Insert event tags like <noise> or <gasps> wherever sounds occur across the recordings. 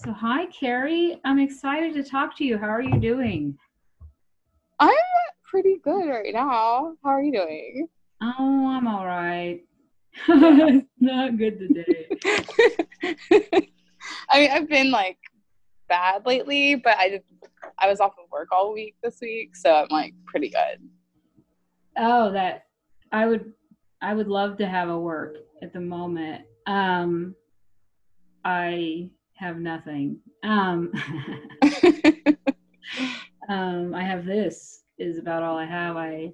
So, hi, Carrie. I'm excited to talk to you. How are you doing? I'm pretty good right now. How are you doing? Oh, I'm all right. <laughs> Not good today. <laughs> I mean, I've been like bad lately, but I did. I was off of work all week this week, so I'm like pretty good. Oh, that I would I would love to have a work at the moment. Um I have nothing. Um <laughs> um I have this is about all I have. I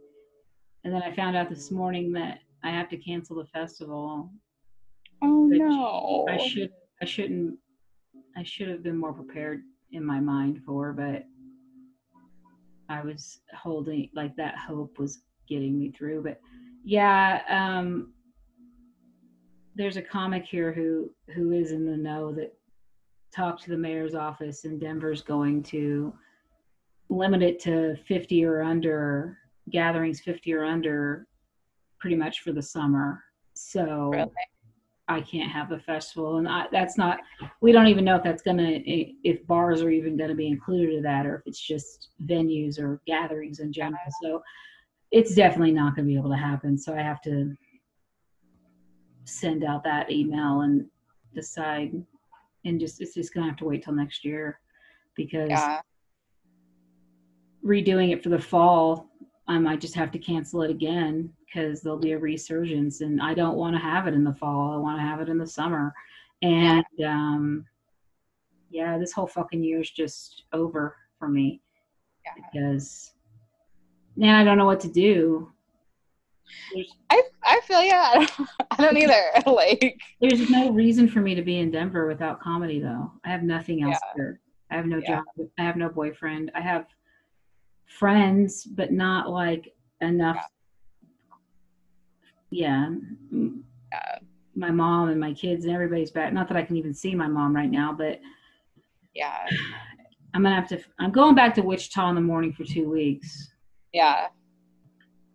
and then I found out this morning that I have to cancel the festival. oh no! I should I shouldn't I should have been more prepared in my mind for, but I was holding like that hope was getting me through. But yeah, um there's a comic here who who is in the know that talked to the mayor's office and Denver's going to limit it to 50 or under gatherings 50 or under pretty much for the summer. So Really? I can't have the festival, and I, that's not. We don't even know if that's gonna, if bars are even gonna be included in that, or if it's just venues or gatherings in general. So it's definitely not gonna be able to happen. So I have to send out that email and decide, and just it's just gonna have to wait till next year because Yeah, redoing it for the fall, I might just have to cancel it again because there'll be a resurgence, and I don't want to have it in the fall. I want to have it in the summer, and um, yeah, this whole fucking year is just over for me yeah. because now I don't know what to do. There's I I feel yeah. <laughs> I don't, I don't either. <laughs> like there's no reason for me to be in Denver without comedy, though. I have nothing else Yeah. here. I have no Yeah. job. I have no boyfriend. I have friends, but not like enough. Yeah. m- Yeah. My mom and my kids and everybody's back. Not that I can even see my mom right now, but yeah, I'm gonna have to. I'm going back to Wichita in the morning for two weeks, yeah,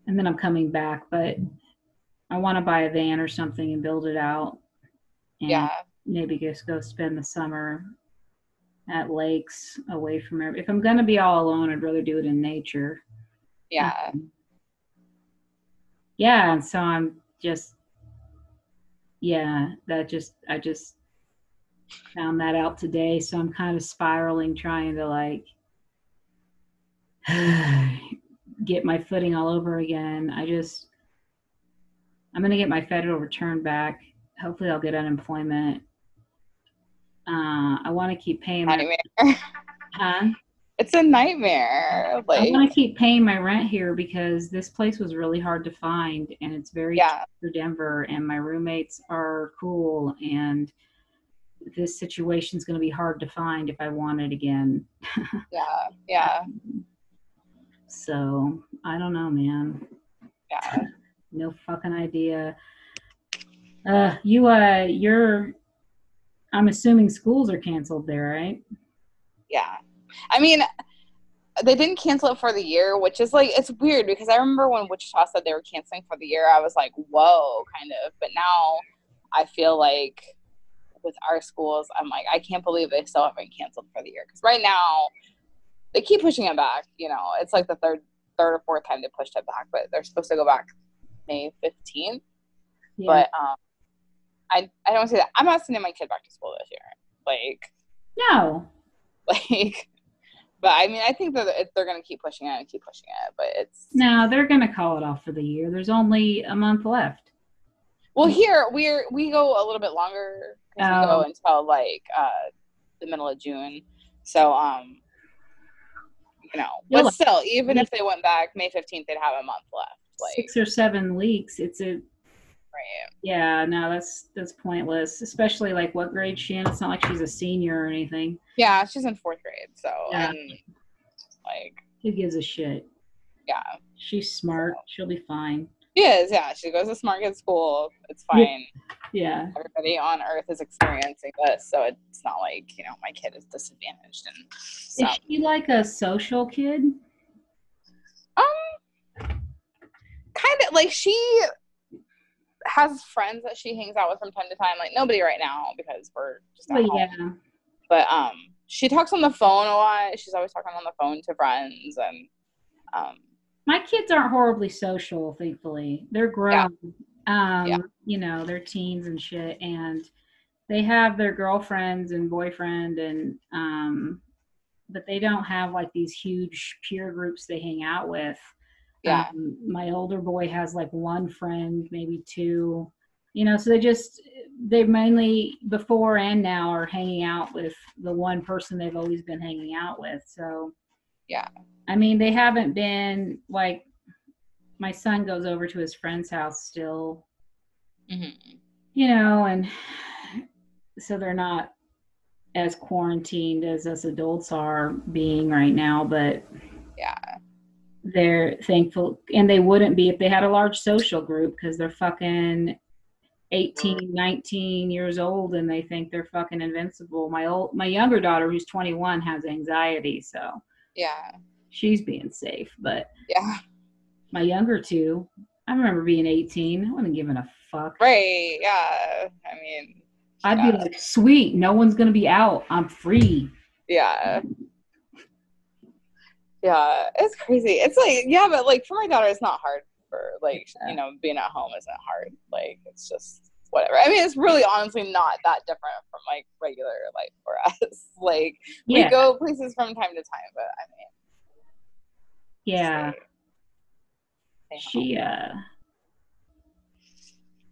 and then I'm coming back. But I want to buy a van or something and build it out. And yeah, maybe just go spend the summer at lakes away from every. If I'm gonna be all alone, I'd rather do it in nature. yeah. Um, yeah, and so I'm just, yeah, that just I just found that out today. So I'm kind of spiraling, trying to like <sighs> get my footing all over again. I just, I'm gonna get my federal return back. Hopefully, I'll get unemployment. Uh, I want to keep paying my, Nightmare. <laughs> huh? It's a nightmare. I Like want to keep paying my rent here because this place was really hard to find and it's very yeah, for Denver and my roommates are cool and this situation's going to be hard to find if I want it again. <laughs> yeah, yeah, So, I don't know, man. yeah. No fucking idea. Uh you uh you're I'm assuming schools are canceled there, right? Yeah. I mean, they didn't cancel it for the year, which is like, it's weird because I remember when Wichita said they were canceling for the year, I was like, whoa, kind of. But now I feel like with our schools, I'm like, I can't believe they still haven't canceled for the year. Because right now, they keep pushing it back. You know, it's like the third, third or fourth time they pushed it back, but they're supposed to go back May 15th. Yeah. But um, I, I don't say that. I'm not sending my kid back to school this year. Like, no. <laughs> like but i mean i think that they're going to keep pushing it and keep pushing it but it's No, they're going to call it off for the year. There's only a month left. well here we're we go a little bit longer 'cause we go Oh. until like uh the middle of june so um you know but still even if they went back may 15th they'd have a month left like Six or seven weeks. It's a right Yeah, no, that's that's pointless. Especially like what grade she in? It's not like she's a senior or anything. yeah she's in fourth grade so Yeah. and like Who gives a shit? yeah She's smart. She'll be fine. she is yeah she goes to smart kid school it's fine Yeah. everybody on earth is experiencing this so it's not like you know my kid is disadvantaged and so Is she like a social kid? um kind of like she has friends that she hangs out with from time to time like nobody right now because we're just at Well, home. yeah. but um, she talks on the phone a lot. She's always talking on the phone to friends, and um, my kids aren't horribly social. Thankfully, they're grown. Yeah. Um, yeah. you know, they're teens and shit, and they have their girlfriends and boyfriend, and um, but they don't have like these huge peer groups they hang out with. Yeah. Um, my older boy has like one friend, maybe two you know so they just they mainly before and now are hanging out with the one person they've always been hanging out with so yeah i mean they haven't been like my son goes over to his friend's house still mm-hmm. you know and <sighs> so they're not as quarantined as us adults are being right now but they're thankful and they wouldn't be if they had a large social group because they're fucking 18 19 years old and they think they're fucking invincible. My old my younger daughter who's 21 has anxiety so yeah. she's being safe but yeah. my younger two i remember being 18 i wasn't giving a fuck. Right yeah i mean i'd yeah. be like sweet no one's gonna be out. I'm free. Yeah yeah it's crazy. It's like yeah but like for my daughter it's not hard for like yeah. you know being at home isn't hard. Like it's just whatever. I mean it's really honestly not that different from like regular life for <laughs> us. Like yeah. we go places from time to time but i mean. Yeah. She uh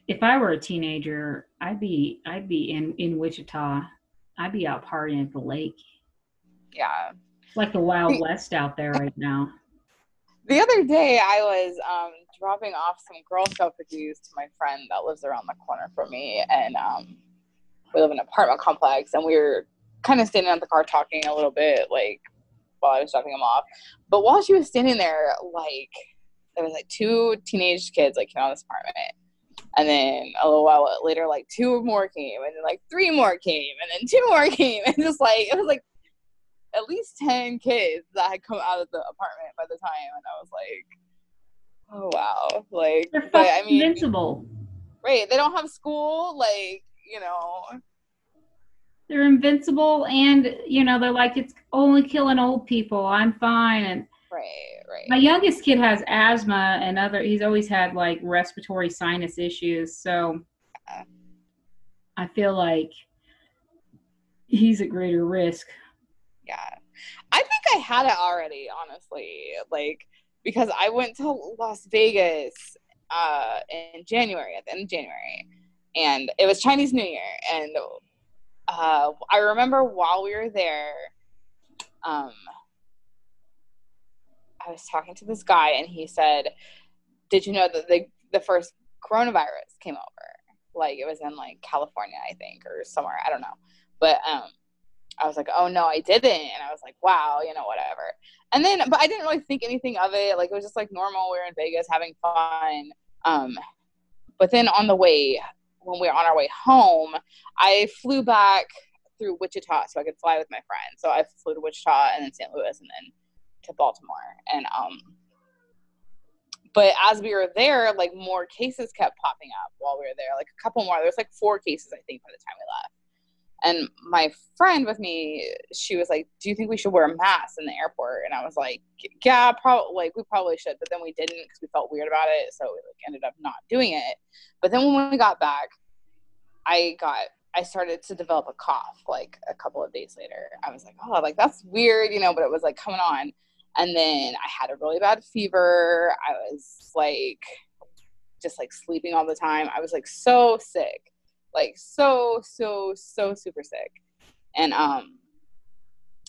if i were a teenager i'd be i'd be in in wichita. I'd be out partying at the lake. Yeah like the wild west out there right now the other day I was um, dropping off some Girl Scout cookies to my friend that lives around the corner from me, and um, we live in an apartment complex, and we were kind of standing at the car talking a little bit, like while I was dropping them off. But while she was standing there, like there was like two teenage kids like came out of this apartment. And then a little while later, like two more came, and then like three more came, and then two more <laughs> came, and just like it was like at least 10 kids that had come out of the apartment by the time and i was like oh wow. Like They're but i mean invincible. right they don't have school like you know. They're invincible and you know they're like it's only killing old people. I'm fine. And right right. my youngest kid has asthma and other he's always had like respiratory sinus issues so yeah. i feel like he's at greater risk yeah. I think I had it already, honestly. Like because I went to Las Vegas uh, in January, at the end of January, and it was Chinese New Year, and uh, I remember while we were there, um, I was talking to this guy, and he said, "Did you know that the the first coronavirus came over? Like it was in like California, I think, or somewhere. I don't know, but um, I was like, oh no, I didn't. And I was like, wow, you know, whatever. And then, but I didn't really think anything of it. Like it was just like normal. We are in Vegas having fun. Um, but then on the way, when we were on our way home, I flew back through Wichita so I could fly with my friend. So I flew to Wichita and then St. Louis and then to Baltimore. And um, but as we were there, like more cases kept popping up while we were there. Like a couple more. There was like four cases I think by the time we left. And my friend with me, she was like, "Do you think we should wear a mask in the airport?" And I was like, "Yeah, probably. Like we probably should." But then we didn't because we felt weird about it, so we like ended up not doing it. But then when we got back, I got I started to develop a cough like a couple of days later. I was like, "Oh, like that's weird," you know, but it was like coming on. And then I had a really bad fever. I was like just like sleeping all the time. I was like so sick like so so so super sick. And um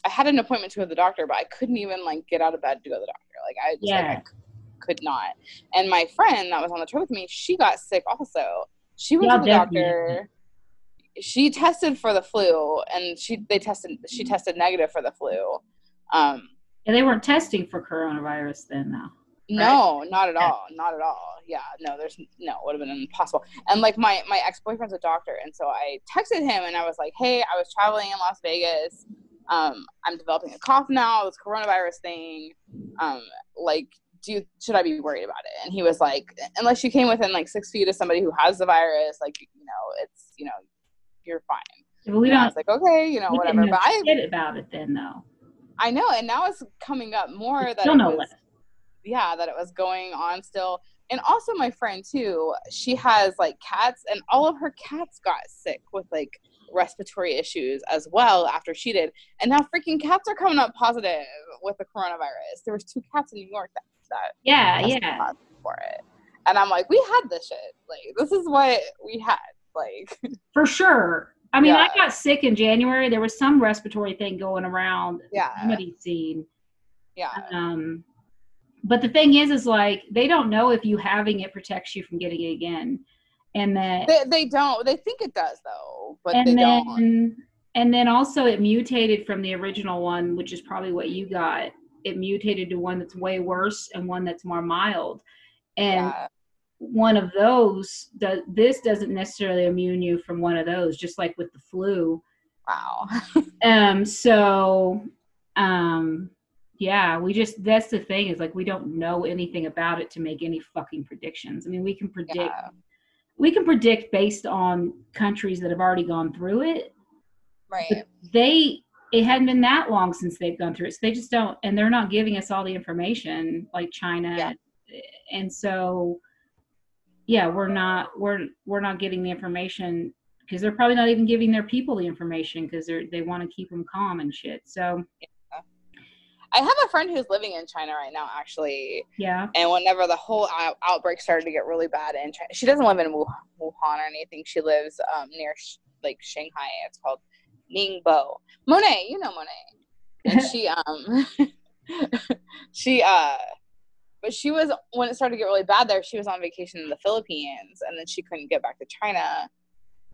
i had an appointment to go to the doctor but i couldn't even like get out of bed to go to the doctor. Like i just yeah. like, I could not. And my friend that was on the trip with me she got sick also. She went yeah, to the definitely. doctor she tested for the flu and she they tested she tested negative for the flu. Um and they weren't testing for coronavirus then though no, not at all. Not at all. Yeah, no, there's no, it would have been impossible. And like my my ex boyfriend's a doctor, and so I texted him and I was like, hey, I was traveling in Las Vegas. Um, I'm developing a cough now. This coronavirus thing. Um, like, do you, should I be worried about it? And he was like, unless you came within like six feet of somebody who has the virus, like you know, it's you know, you're fine. But we And I don't. was like, okay, you know, whatever. But I, about it then, though. I know, and now it's coming up more that Still no was, less. Yeah, that it was going on still. And also, my friend too, she has like cats, and all of her cats got sick with like respiratory issues as well after she did. And now freaking cats are coming up positive with the coronavirus. There was two cats in New York that that Yeah, yeah. for it, and I'm like, we had this shit. Like, this is what we had. Like, <laughs> For sure. I mean, I got sick in January. There was some respiratory thing going around. Yeah. Somebody's seen. yeah, Um, but the thing is, is like they don't know if you having it protects you from getting it again, and that they, they don't. They think it does though, but they and don't. then and then also it mutated from the original one, which is probably what you got. It mutated to one that's way worse and one that's more mild, and Yeah, one of those does this doesn't necessarily immune you from one of those, just like with the flu. wow. <laughs> Um, so, um, yeah, we just, that's the thing is like, we don't know anything about it to make any fucking predictions. I mean, we can predict, Yeah. we can predict based on countries that have already gone through it. Right. They, it hadn't been that long since they've gone through it. So they just don't, and they're not giving us all the information like China. Yeah. And so, yeah, we're not, we're, we're not getting the information because they're probably not even giving their people the information because they're, they want to keep them calm and shit. So, I have a friend who's living in China right now, actually. yeah. And whenever the whole out- outbreak started to get really bad in China, she doesn't live in Wu- Wuhan or anything. She lives um, near sh- like Shanghai. It's called Ningbo. Monet, you know Monet. And <laughs> she um <laughs> she uh but she was when it started to get really bad there, she was on vacation in the Philippines and then she couldn't get back to China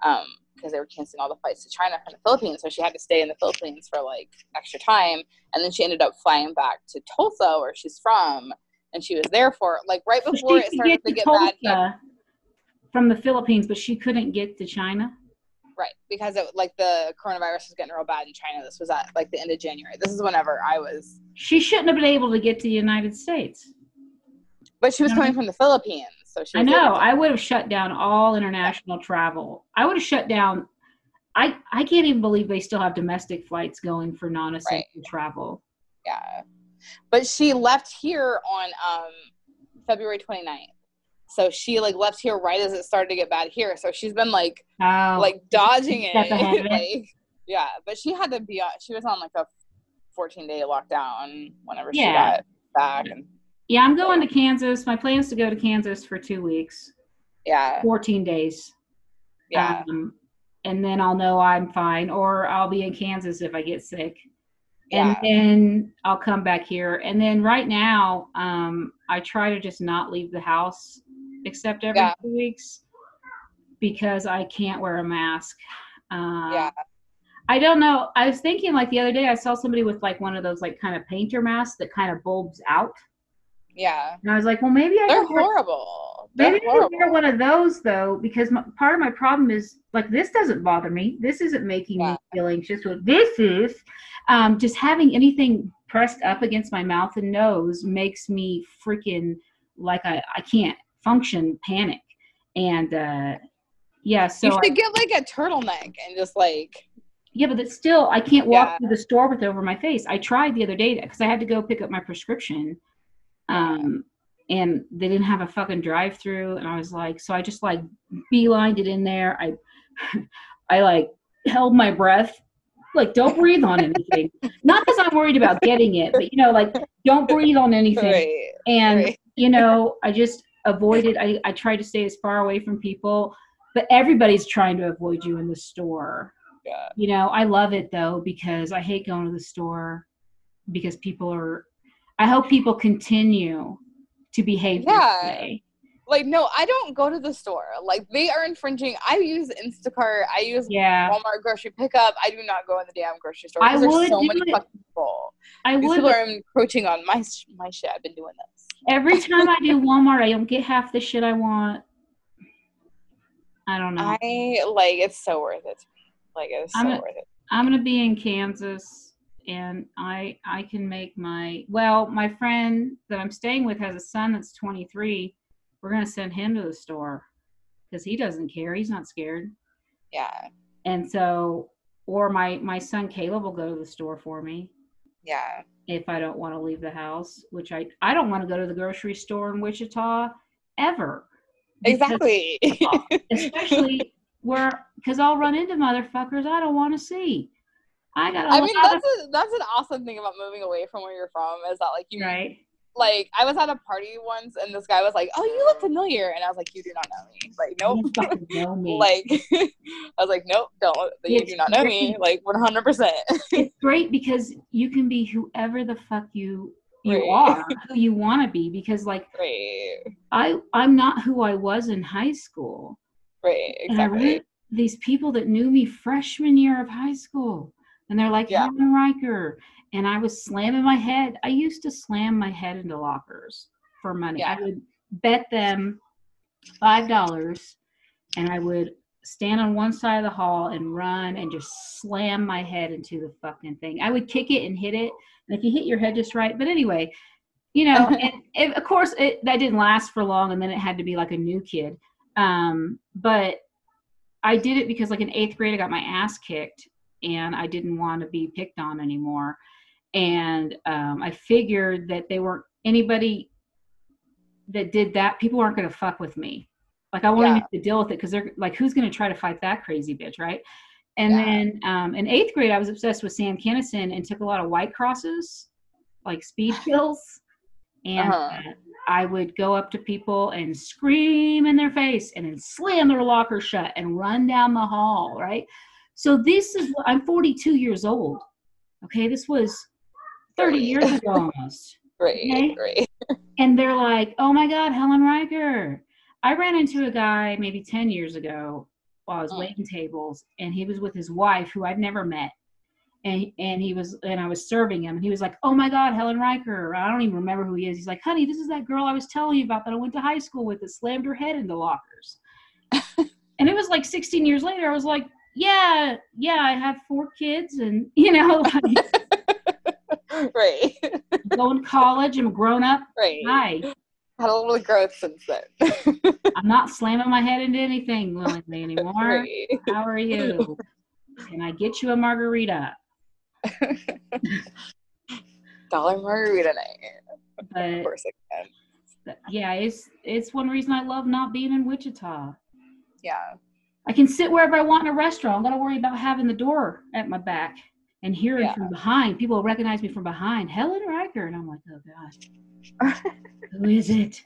um because they were canceling all the flights to China from the Philippines. So she had to stay in the Philippines for like extra time. And then she ended up flying back to Tulsa where she's from. And she was there for like right before she it started to get bad from the Philippines, but she couldn't get to China. Right. Because it like the coronavirus was getting real bad in China. This was at like the end of January. This is whenever I was She shouldn't have been able to get to the United States. but she was coming from the Philippines. So she I know. to- I would have shut down all international travel. I would have shut down. I I can't even believe they still have domestic flights going for non-essential travel. yeah. But she left here on um February 29th. So she like left here right as it started to get bad here. So she's been like Oh, like dodging it. Step <laughs> ahead of it. like yeah, but she had to be on she was on like a 14 day lockdown whenever she got back and yeah. I'm going to Kansas. My plan is to go to Kansas for two weeks, yeah. 14 days. Yeah. Um, and then I'll know I'm fine, or I'll be in Kansas if I get sick. yeah. and then I'll come back here. And then right now, um, I try to just not leave the house except every Yeah. two weeks because I can't wear a mask. Uh, Yeah. I don't know. I was thinking like the other day, I saw somebody with like one of those like kind of painter masks that kind of bulbs out, yeah. and I was like, well, maybe I They're wear- horrible. They're Maybe I could wear one of those though, because my, part of my problem is like this doesn't bother me. This isn't making Yeah. me feel anxious. What this is, um, just having anything pressed up against my mouth and nose makes me freaking like I, I can't function, panic, and uh, yeah. So you I- should get like a turtleneck and just like yeah, but it's still I can't walk Yeah. through the store with it over my face. I tried the other day because I had to go pick up my prescription, um, and they didn't have a fucking drive-through, and I was like, so I just like beelined it in there. I, <laughs> I like held my breath, like don't breathe on anything. <laughs> Not because I'm worried about getting it, but you know, like don't breathe on anything. right, And right. you know, <laughs> I just avoided. I I tried to stay as far away from people, but everybody's trying to avoid you in the store Yeah. you know i love it though because i hate going to the store because people are i hope people continue to behave Yeah. this way Like no, I don't go to the store. Like they are infringing. I use Instacart. I use yeah Walmart grocery pickup. I do not go in the damn grocery store. I would so many it. fucking people. i These would people are encroaching on my my shit. I've been doing this. every <laughs> time i do walmart i don't get half the shit i want i don't know I like it's so worth it. Like it's so I'm worth it. i'm gonna be in kansas and i i can make my well my friend that i'm staying with has a son that's 23 we're gonna send him to the store because he doesn't care he's not scared Yeah. and so or my my son Caleb will go to the store for me Yeah. if I don't want to leave the house, which I I don't want to go to the grocery store in Wichita ever. Exactly. Uh, especially where because I'll run into motherfuckers I don't want to see. I got I mean, of that's a, that's an awesome thing about moving away from where you're from is that like you right. like I was at a party once and this guy was like, "Oh, you look familiar," and I was like, "You do not know me." Like, nope. fucking know <laughs> me. like <laughs> I was like, "Nope, don't. You It's do not know me." Like, one hundred percent. it's great because you can be whoever the fuck you you Right. are, who you want to be. Because like Right. I I'm not who I was in high school. Right. Exactly. these people that knew me freshman year of high school, and they're like, Yeah. Helen Riker. And I was slamming my head. I used to slam my head into lockers for money. I would bet them $5 and I would stand on one side of the hall and run and just slam my head into the fucking thing. I would kick it and hit it. And if you hit your head just right, but anyway, you know, <laughs> and, and of course it, that didn't last for long and then it had to be like a new kid. Um, but I did it because like in eighth grade, I got my ass kicked and I didn't want to be picked on anymore. And um, I figured that they weren't anybody that did that. People aren't going to fuck with me. Like I won't Yeah. to deal with it because they're like, who's going to try to fight that crazy bitch, right? And Yeah. then um, in eighth grade, I was obsessed with Sam Kinison and took a lot of white crosses, like speed <sighs> kills. And Uh-huh. uh, I would go up to people and scream in their face and then slam their locker shut and run down the hall, right? So this is what I'm 42 years old. Okay, this was 30 years ago <laughs> almost. Right. Okay. Right. And they're like, oh my God, Helen Riker. I ran into a guy maybe 10 years ago while I was Mm. waiting tables, and he was with his wife, who I'd never met. And, and he was and I was serving him and he was like, Oh my God, Helen Riker. I don't even remember who he is. He's like, honey, this is that girl I was telling you about that I went to high school with that slammed her head into lockers. <laughs> and it was like 16 years later, I was like, Yeah, yeah, I have four kids and <laughs> you know, <laughs> right. going to college, I'm grown up. Right. Hi. Had a little growth since then. <laughs> I'm not slamming my head into anything willingly anymore. right. How are you? Can I get you a margarita? Dollar margarita night. Of But course I can. yeah, it's it's one reason I love not being in Wichita. Yeah. I can sit wherever I want in a restaurant. I'm gonna worry about having the door at my back and hearing Yeah. from behind. People recognize me from behind. Helen Riker, and I'm like, oh gosh, <laughs> who is it?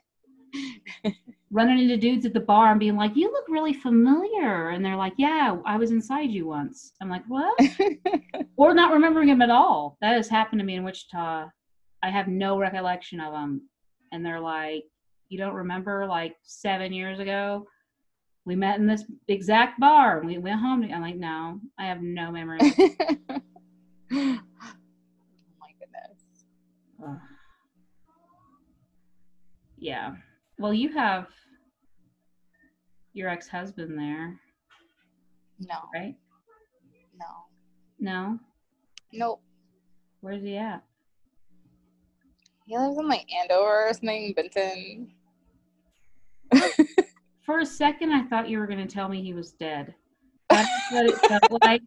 Running into dudes at the bar and being like, you look really familiar, and they're like, yeah, I was inside you once. I'm like, what? <laughs> or not remembering him at all. That has happened to me in Wichita. I have no recollection of them. And they're like, You don't remember like seven years ago? We met in this exact bar and we went home. I'm like, No, I have no memory. <laughs> oh my goodness. Ugh. yeah. Well, you have your ex husband there, No. right? No. No? Nope. Where's he at? He lives in like Andover or something, Benton. <laughs> For a second, I thought you were going to tell me he was dead. That's what it felt <laughs> like.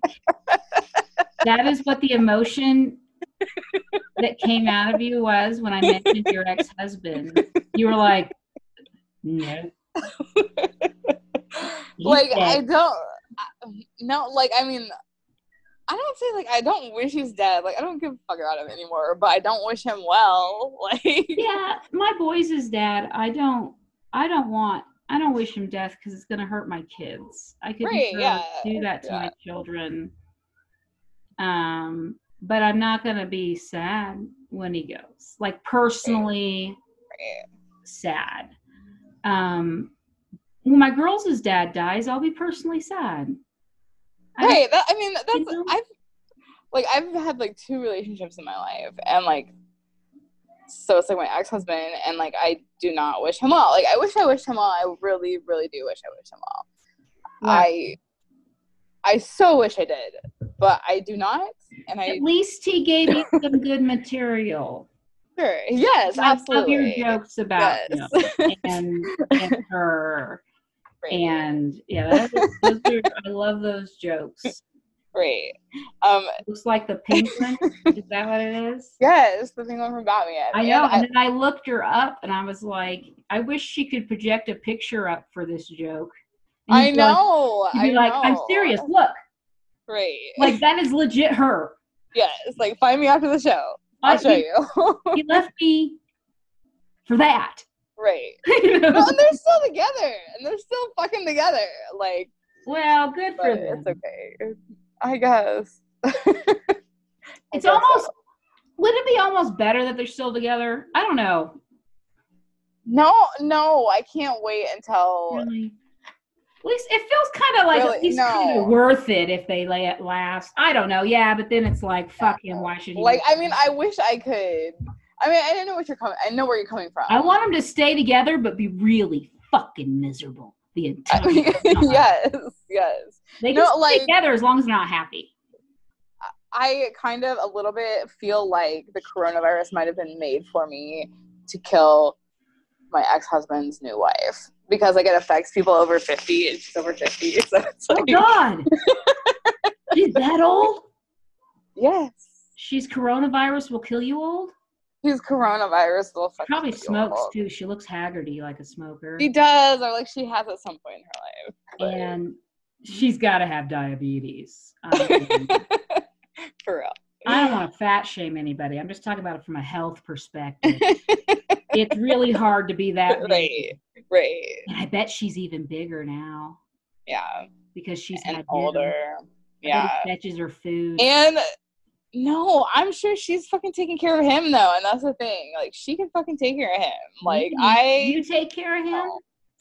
That is what the emotion that came out of you was when I mentioned your ex husband. You were like, no. like I don't no like I mean I don't say like I don't wish he's dead. Like I don't give a fuck about him anymore, but I don't wish him well. <laughs> Like Yeah, my boys' is dad, I don't, I don't want, I don't wish him death because it's going to hurt my kids. I could Right, yeah, do that to yeah. my children. Um, but I'm not going to be sad when he goes. Like personally sad. Um, when my girls' dad dies, I'll be personally sad. I- Right. That, I mean, that's know? I've like I've had like two relationships in my life, and like so it's like my ex husband, and like I do not wish him well. Like I wish I wished him well. I really, really do wish I wished him well. I I so wish I did, but I do not, and I At least he gave you <laughs> some good material. sure yes, I love your jokes about Yes. him and, and <laughs> her. Right. And yeah, that is, those are, I love those jokes. Right. Um, Looks like the penguin. <laughs> is that what it is? yes, the penguin from Batman. I And know. And then I looked her up and I was like, I wish she could project a picture up for this joke. And I be like- know. You'd I be like, I'm serious. Look, Right. like that is legit her. yes. Like, find me after the show. I'll I- show he, you. <laughs> he left me for that. right. <laughs> You know? No, and they're still together, and they're still fucking together. Like, well, good for them. it's okay. I guess. <laughs> It's guess almost. so. Would it be almost better that they're still together? I don't know. No, no, I can't wait until. Really. At least it feels kind of like Really? at least kind of worth it if they lay it last. I don't know. Yeah, but then it's like fuck him. Why should he? Like, I mean, I wish I could. I mean, I didn't know what you're coming. I know where you're coming from. I want them to stay together, but be really fucking miserable the entire I mean, time. <laughs> yes, yes. They can No, like- together as long as they're not happy. I kind of a little bit feel like the coronavirus might have been made for me to kill my ex-husband's new wife because like it affects people over 50 and she's over 50 <laughs> so it's Oh God, <laughs> she's that old. yes She's coronavirus will kill you old. She's coronavirus will Probably smokes too. She looks haggardy like a smoker. she does or like she has at some point in her life and she's got to have diabetes. Um, <laughs> for real I don't want to fat shame anybody. I'm just talking about it from a health perspective. <laughs> it's really hard to be that big. right right And I bet she's even bigger now yeah because she's and had older I yeah fetches her food. And no, I'm sure she's fucking taking care of him though, and that's the thing. Like she can fucking take care of him. Like you, I you take care of him.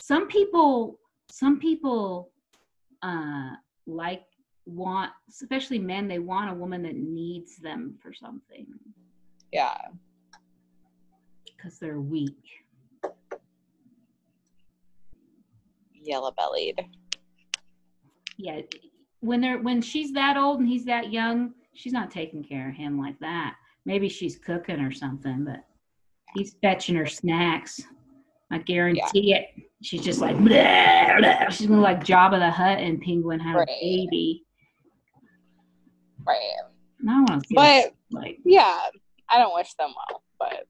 Some people, some people, uh, like want, especially men. They want a woman that needs them for something yeah. because they're weak. Yellow bellied. Yeah, when they're when she's that old and he's that young, she's not taking care of him like that. Maybe she's cooking or something, but he's fetching her snacks. I guarantee it. She's just like blah, blah. she's gonna like Jabba the Hutt and Penguin had Right. a baby. Right. And I want to see But like yeah, I don't wish them well. But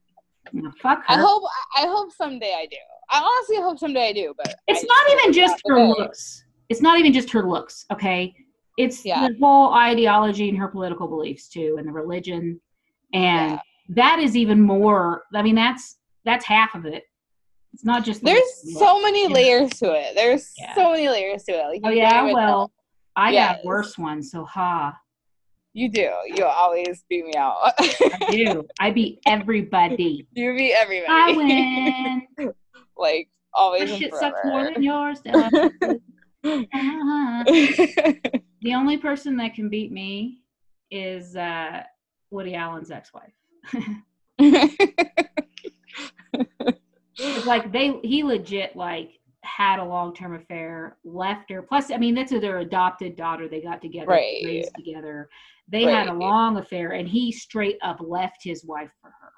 fuck her. I hope I hope someday I do. I honestly hope someday I do, but it's I not even just her looks. It's not even just her looks, okay? It's Yeah. the whole ideology and her political beliefs too, and the religion, and Yeah. that is even more. I mean, that's that's half of it. It's not just the There's so many layers to it. There's Yeah. so many layers to it. Like, Oh yeah, well, know. I got Yes. a worse one, so ha. you do. You always beat me out. I do. I beat everybody. <laughs> you beat everybody. I <laughs> win. like always shit sucks more than yours. <laughs> Uh-huh. The only person that can beat me is uh, Woody Allen's ex-wife. <laughs> Like they he legit like had a long-term affair, left her. Plus, I mean, that's their adopted daughter. They got together, Right. raised together. They had a long affair, and he straight up left his wife for her.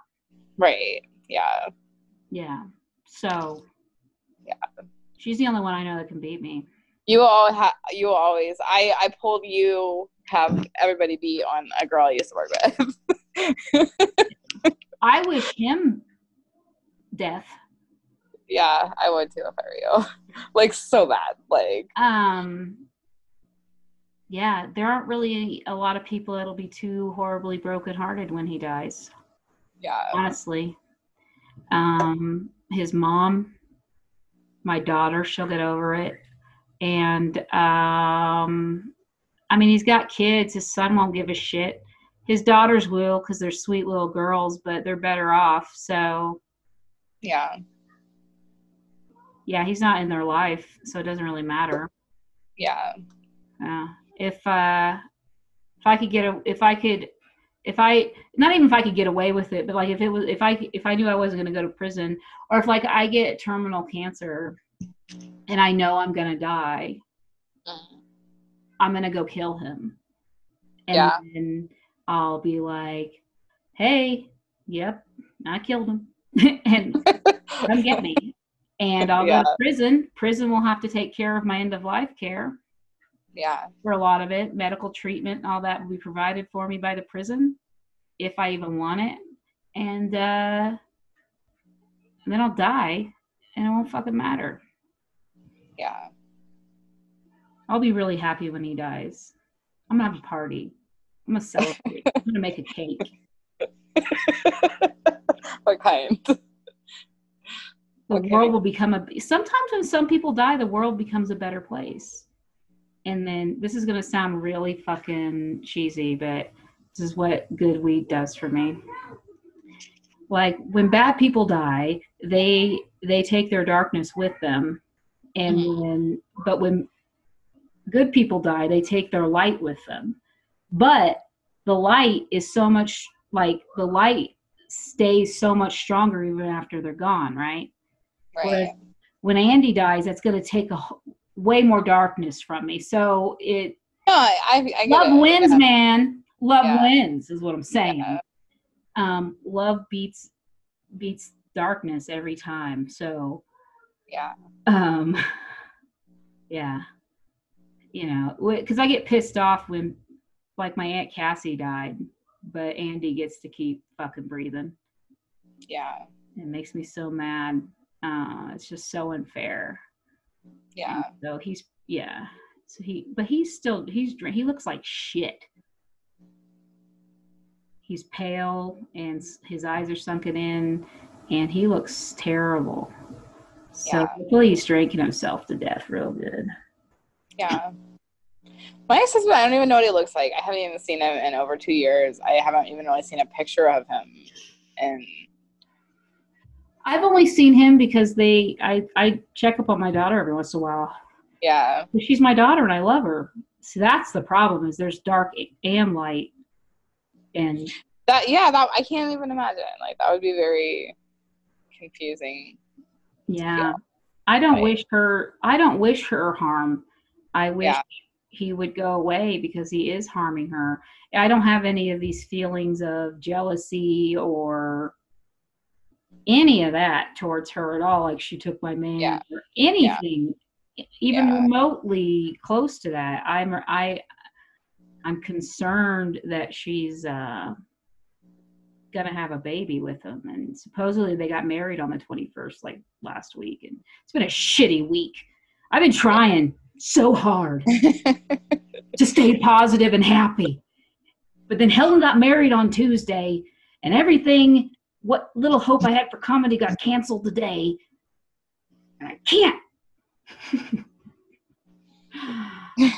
right. Yeah. Yeah. So. Yeah. She's the only one I know that can beat me. You all ha- you always I I pulled you have everybody be on a girl I used to work with. <laughs> I wish him death. yeah, I would too if I were you. <laughs> like so bad. Like Um. Yeah, there aren't really a lot of people that'll be too horribly brokenhearted when he dies. yeah. honestly. Um, his mom, my daughter, she'll get over it. And um, I mean, he's got kids. His son won't give a shit. His daughters will because they're sweet little girls, but they're better off. So Yeah. yeah, he's not in their life, so it doesn't really matter. Yeah. Uh, if uh, if I could get a, if I could, if I not even if I could get away with it, but like if it was if I if I knew I wasn't going to go to prison, or if like I get terminal cancer, and I know I'm to die, Mm. I'm to go kill him, and Yeah. then I'll be like, hey, yep, I killed him, <laughs> and <laughs> come get me. And I'll Yeah. go to prison. Prison will have to take care of my end of life care. Yeah. For a lot of it, medical treatment and all that will be provided for me by the prison if I even want it. And uh and then I'll die and it won't fucking matter. Yeah. I'll be really happy when he dies. I'm gonna have a party. I'm gonna celebrate. <laughs> I'm gonna make a cake. <laughs> what kind? The Okay. world will become a. Sometimes when some people die, the world becomes a better place. And then this is gonna sound really fucking cheesy, but this is what good weed does for me. Like when bad people die, they they take their darkness with them, and Mhm. when but when good people die, they take their light with them. But the light is so much like the light stays so much stronger even after they're gone, right? Whereas Right. when Andy dies, that's going to take a way more darkness from me. So it No, I, I, love it. wins, man. Love Yeah. wins is what I'm saying. Yeah. Um, love beats beats darkness every time. So Yeah. um, yeah, you know, because I get pissed off when, like, my aunt Cassie died, but Andy gets to keep fucking breathing. Yeah. It makes me so mad. Uh, it's just so unfair. Yeah. So he's yeah. So he but he's still he's drink he looks like shit. He's pale and his eyes are sunken in and he looks terrible. So Yeah. hopefully he's drinking himself to death real good. Yeah. My ex husband, I don't even know what he looks like. I haven't even seen him in over two years. I haven't even really seen a picture of him. And I've only seen him because they I I check up on my daughter every once in a while. yeah, She's my daughter and I love her. So that's the problem is there's dark and light and that yeah, that I can't even imagine. Like that would be very confusing. Yeah. Yeah. I don't Right. wish her I don't wish her harm. I wish Yeah. he would go away because he is harming her. I don't have any of these feelings of jealousy or any of that towards her at all like she took my man Yeah. or anything even remotely close to that. I'm I I'm concerned that she's uh gonna have a baby with him and supposedly they got married on the 21st like last week and it's been a shitty week. I've been trying so hard <laughs> to stay positive and happy. But then helen got married on tuesday and everything what little hope i had for comedy got canceled today. And i can't. <laughs>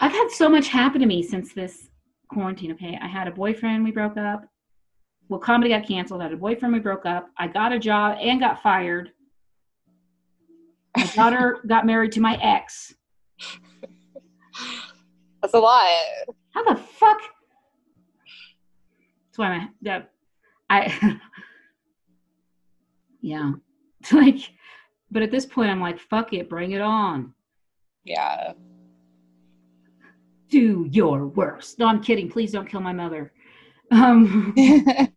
I've had so much happen to me since this quarantine okay? I had a boyfriend we broke up well, comedy got canceled. I had a boyfriend. We broke up. I got a job and got fired. My <laughs> daughter got married to my ex. That's a lot. How the fuck? That's why I that <laughs> I yeah. It's like, but at this point, I'm like, fuck it, bring it on. Yeah. Do your worst. No, I'm kidding. Please don't kill my mother. Um, <laughs>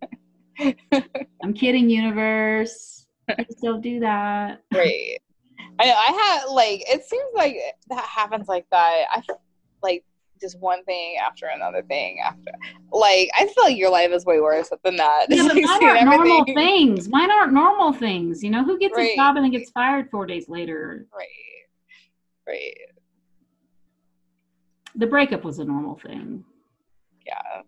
I'm kidding, universe. Please don't do that. Right. I know. I had like it seems like that happens like that. I like just one thing after another thing after. Like I feel like your life is way worse than that. Yeah, but <laughs> mine aren't normal things. Mine aren't normal things. You know, who gets a job and then gets fired four days later? Right. Right. The breakup was a normal thing. Yeah.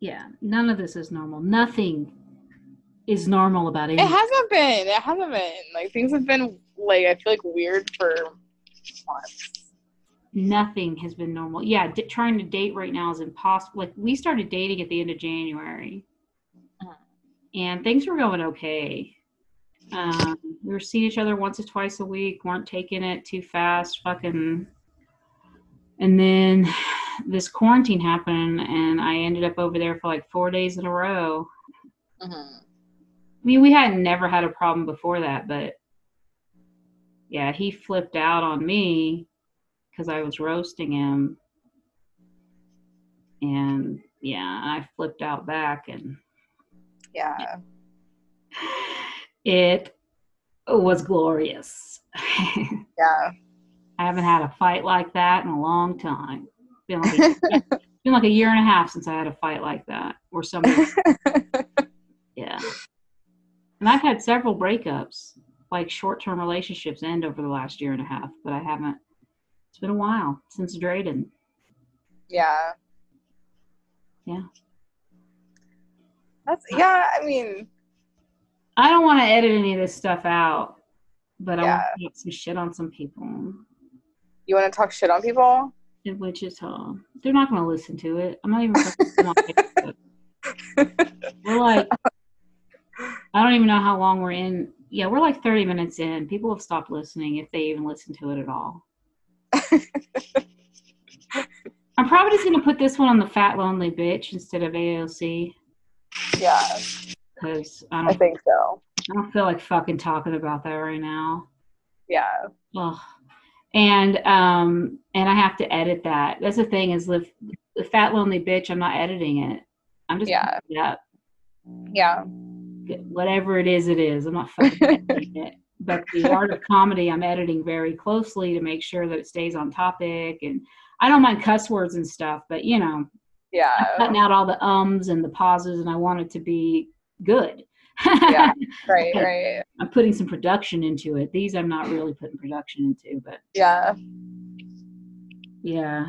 Yeah, none of this is normal. Nothing is normal about It anything. hasn't been. It hasn't been. Like things have been like I feel like weird for months. Nothing has been normal. Yeah, d- trying to date right now is impossible. Like we started dating at the end of January, Mhm. and things were going okay. Um, we were seeing each other once or twice a week. weren't taking it too fast. Fucking. And then this quarantine happened, and I ended up over there for like four days in a row. Mm-hmm. I mean, we had never had a problem before that, but yeah, he flipped out on me because I was roasting him. And yeah, I flipped out back, and Yeah. <sighs> it was glorious. <laughs> Yeah. I haven't had a fight like that in a long time. Been like a, <laughs> been like a year and a half since I had a fight like that, or something. <laughs> yeah. And I've had several breakups, like short-term relationships, end over the last year and a half, but I haven't. It's been a while since Drayden. Yeah. Yeah. That's yeah. I mean, I don't want to edit any of this stuff out, but I Yeah. want to get some shit on some people you want to talk shit on people? In Wichita. They're not going to listen to it. I'm not even on <laughs> We're like, I don't even know how long we're in. Yeah, we're like 30 minutes in. People have stopped listening if they even listen to it at all. <laughs> I'm probably just going to put this one on the fat lonely bitch instead of AOC Yeah, because I I don't, think so. I don't feel like fucking talking about that right now. Yeah. Ugh. And um and I have to edit that. That's the thing is the, the fat lonely bitch. I'm not editing it. I'm just Yeah. yeah. Yeah. Whatever it is, it is. I'm not fucking <laughs> editing it. But the art of comedy, I'm editing very closely to make sure that it stays on topic. And I don't mind cuss words and stuff, but you know, Yeah. cutting out all the ums and the pauses, and I want it to be good. Yeah. <laughs> Right. Right. I'm putting some production into it. These I'm not really putting production into, but Yeah. Yeah.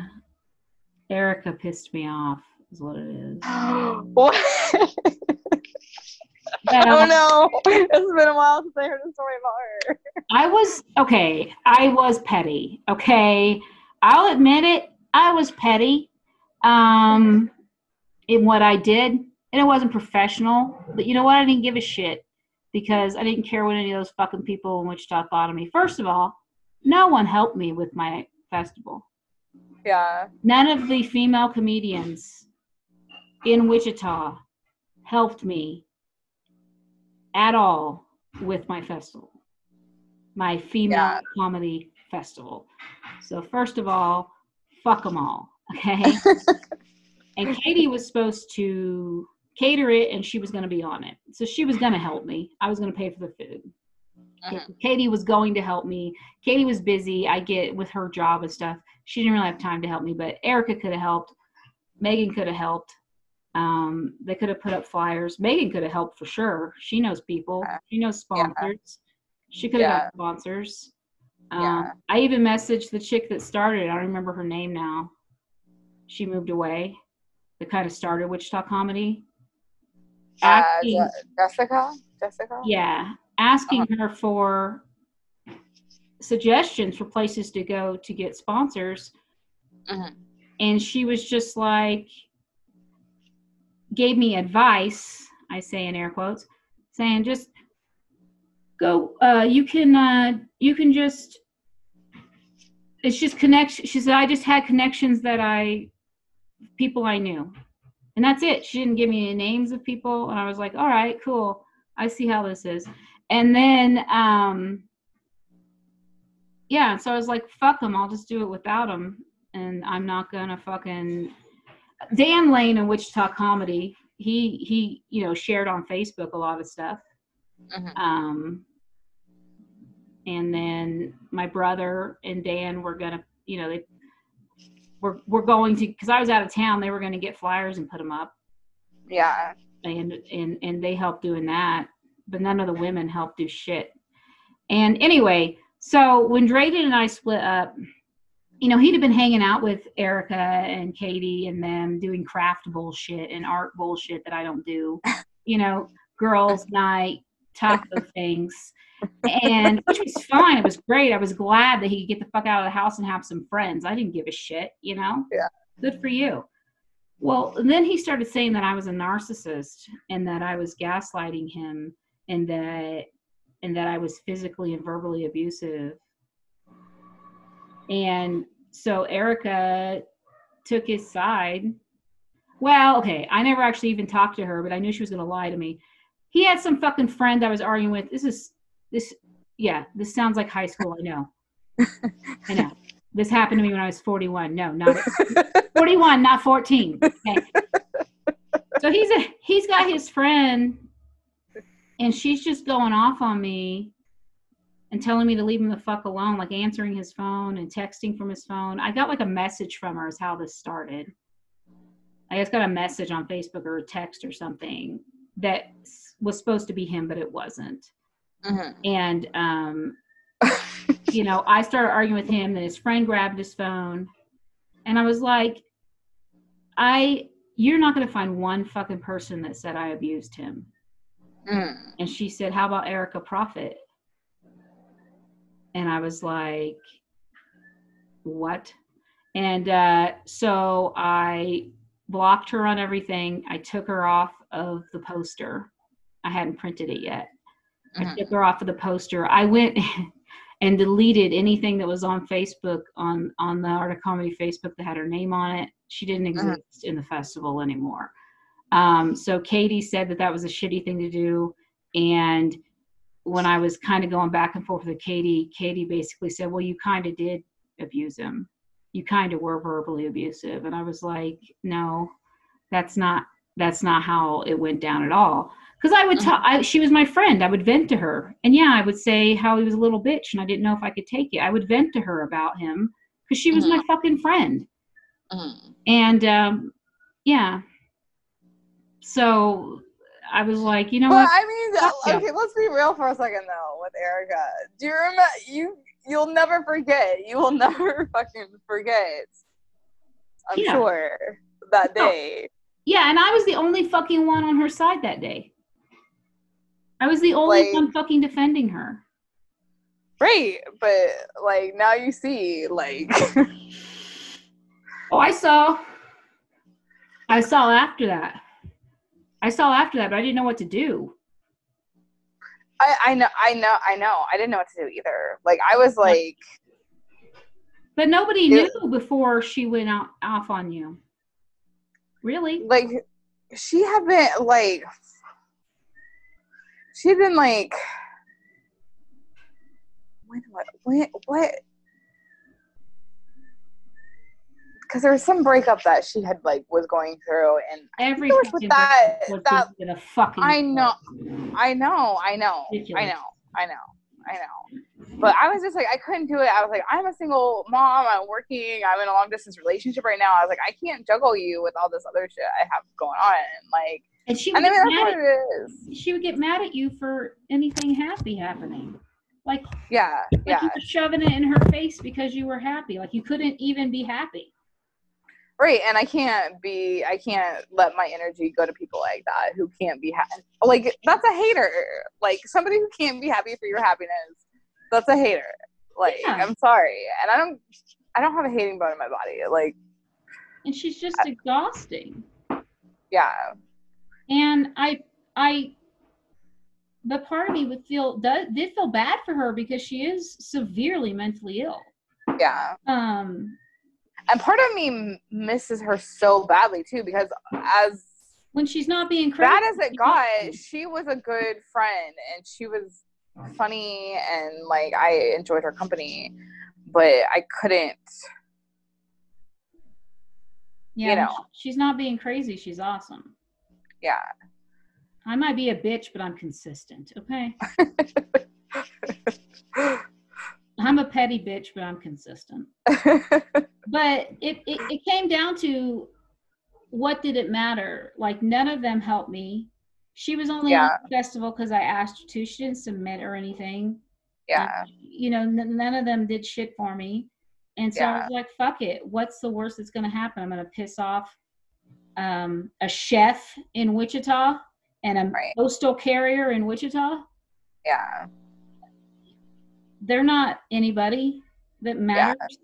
Erica pissed me off, is what it is. <gasps> what? Yeah, oh no! It's been a while since I heard a story about her. I was, okay, I was petty, okay? I'll admit it, I was petty um, in what I did, and it wasn't professional, but you know what? I didn't give a shit because I didn't care what any of those fucking people in Wichita thought of me. First of all, no one helped me with my festival. Yeah. None of the female comedians in Wichita helped me at all with my festival, my female Yeah. comedy festival. So, first of all, fuck them all, okay? <laughs> and Katie was supposed to cater it and she was going to be on it. So, she was going to help me. I was going to pay for the food. Mhm. Katie was going to help me. Katie was busy. I get with her job and stuff. She didn't really have time to help me, but Erica could have helped. Megan could have helped. Um, they could have put up flyers. Megan could have helped for sure. She knows people. She knows sponsors. She could have Yeah. got sponsors. Um, Yeah. I even messaged the chick that started. I don't remember her name now. She moved away. That kind of started Wichita comedy. Uh, Asking- Je- Jessica. Jessica. yeah asking Uh-huh. her for suggestions for places to go to get sponsors Mhm. and she was just like gave me advice i say in air quotes saying just go uh you can uh you can just it's just connection she said i just had connections that i people i knew and that's it. She didn't give me any names of people. And i was like all right cool. I see how this is. And then um yeah so i was like fuck them i'll just do it without them and i'm not gonna fucking dan lane in wichita comedy he he you know shared on facebook a lot of stuff. Mhm. um and then my brother and dan were gonna you know they were, were going to because i was out of town they were going to get flyers and put them up. Yeah. and and and they helped doing that but none of the women helped do shit. And anyway so when drayden and i split up you know he'd have been hanging out with erica and katie and them doing craft bullshit and art bullshit that i don't do. You know girls night taco <laughs> things and which was fine it was great i was glad that he could get the fuck out of the house and have some friends i didn't give a shit you know Yeah. good for you well, then he started saying that I was a narcissist and that I was gaslighting him and that and that I was physically and verbally abusive. And so Erica took his side. Well, okay, I never actually even talked to her, but I knew she was going to lie to me. He had some fucking friend I was arguing with. This is this yeah, this sounds like high school, I know. <laughs> I know. This happened to me when I was 41. No, not <laughs> 41, not 14. Okay. So he's a he's got his friend, and she's just going off on me and telling me to leave him the fuck alone, like answering his phone and texting from his phone. I got like a message from her, is how this started. I just got a message on Facebook or a text or something that was supposed to be him, but it wasn't. Mhm. And, um, <laughs> you know, I started arguing with him, then his friend grabbed his phone. And I was like, I, you're not going to find one fucking person that said I abused him. Mm. And she said, How about Erica Prophet? And I was like, What? And uh, so I blocked her on everything. I took her off of the poster. I hadn't printed it yet. I Mhm. took her off of the poster. I went <laughs> and deleted anything that was on Facebook on on the Art of Comedy Facebook that had her name on it. She didn't Uh-huh. exist in the festival anymore. Um, so Katie said that that was a shitty thing to do, and when I was kind of going back and forth with Katie, Katie basically said, "Well, you kind of did abuse him. You kind of were verbally abusive," and I was like, "No, that's not that's not how it went down at all." Because I would Mhm. tell, I, she was my friend. I would vent to her, and yeah, I would say how he was a little bitch, and I didn't know if I could take it. I would vent to her about him because she was my fucking friend, Mhm. and um, yeah. So I was like, you know But what? I mean, Fuck yeah. okay, let's be real for a second though with Erica. Do you remember you you'll never forget. You will <laughs> never fucking forget. I'm Yeah. sure that No. day. Yeah, and I was the only fucking one on her side that day. I was the only Like- one fucking defending her. Right, but like now you see, like <laughs> Oh, I saw. I saw after that. I saw after that, but I didn't know what to do. I, I know I know I know. I didn't know what to do either. Like I was like But nobody Yeah. knew before she went out, off on you. Really? like she had been like she'd been like when what when what because there was some breakup that she had like was going through and Every it was fucking with that- that- just in a fucking. I know. I know, I know, I know, I know, I know. But I was just like, I couldn't do it. I was like, I'm a single mom. I'm working. I'm in a long distance relationship right now. I was like, I can't juggle you with all this other shit I have going on. Like, And she would, I get mean, mad at, she would get mad at you for anything happy happening. Like, Yeah, like yeah, you were shoving it in her face because you were happy. Like you couldn't even be happy. right. And I can't be. I can't let my energy go to people like that who can't be happy. Like, that's a hater. Like somebody who can't be happy for your happiness. That's a hater. Like, Yeah. I'm sorry, and I don't. I don't have a hating bone in my body. Like, And she's just exhausting. yeah. And I I but part of me would feel does did feel bad for her because she is severely mentally ill. Yeah. Um And part of me misses her so badly too because as when she's not being crazy. bad as it got, she was a good friend and she was funny and like I enjoyed her company, but I couldn't. yeah, you know. she's not being crazy. She's awesome. Yeah. I might be a bitch, but I'm consistent. Okay. <laughs> I'm a petty bitch, but I'm consistent. <laughs> But it, it, it came down to what did it matter? Like none of them helped me. She was only Yeah. on the festival because I asked her to. She didn't submit or anything. yeah. you know, n- none of them did shit for me. And so I was like, fuck it. What's the worst that's going to happen? I'm going to piss off um, a chef in Wichita and a Right. postal carrier in Wichita. Yeah. They're not anybody that matters.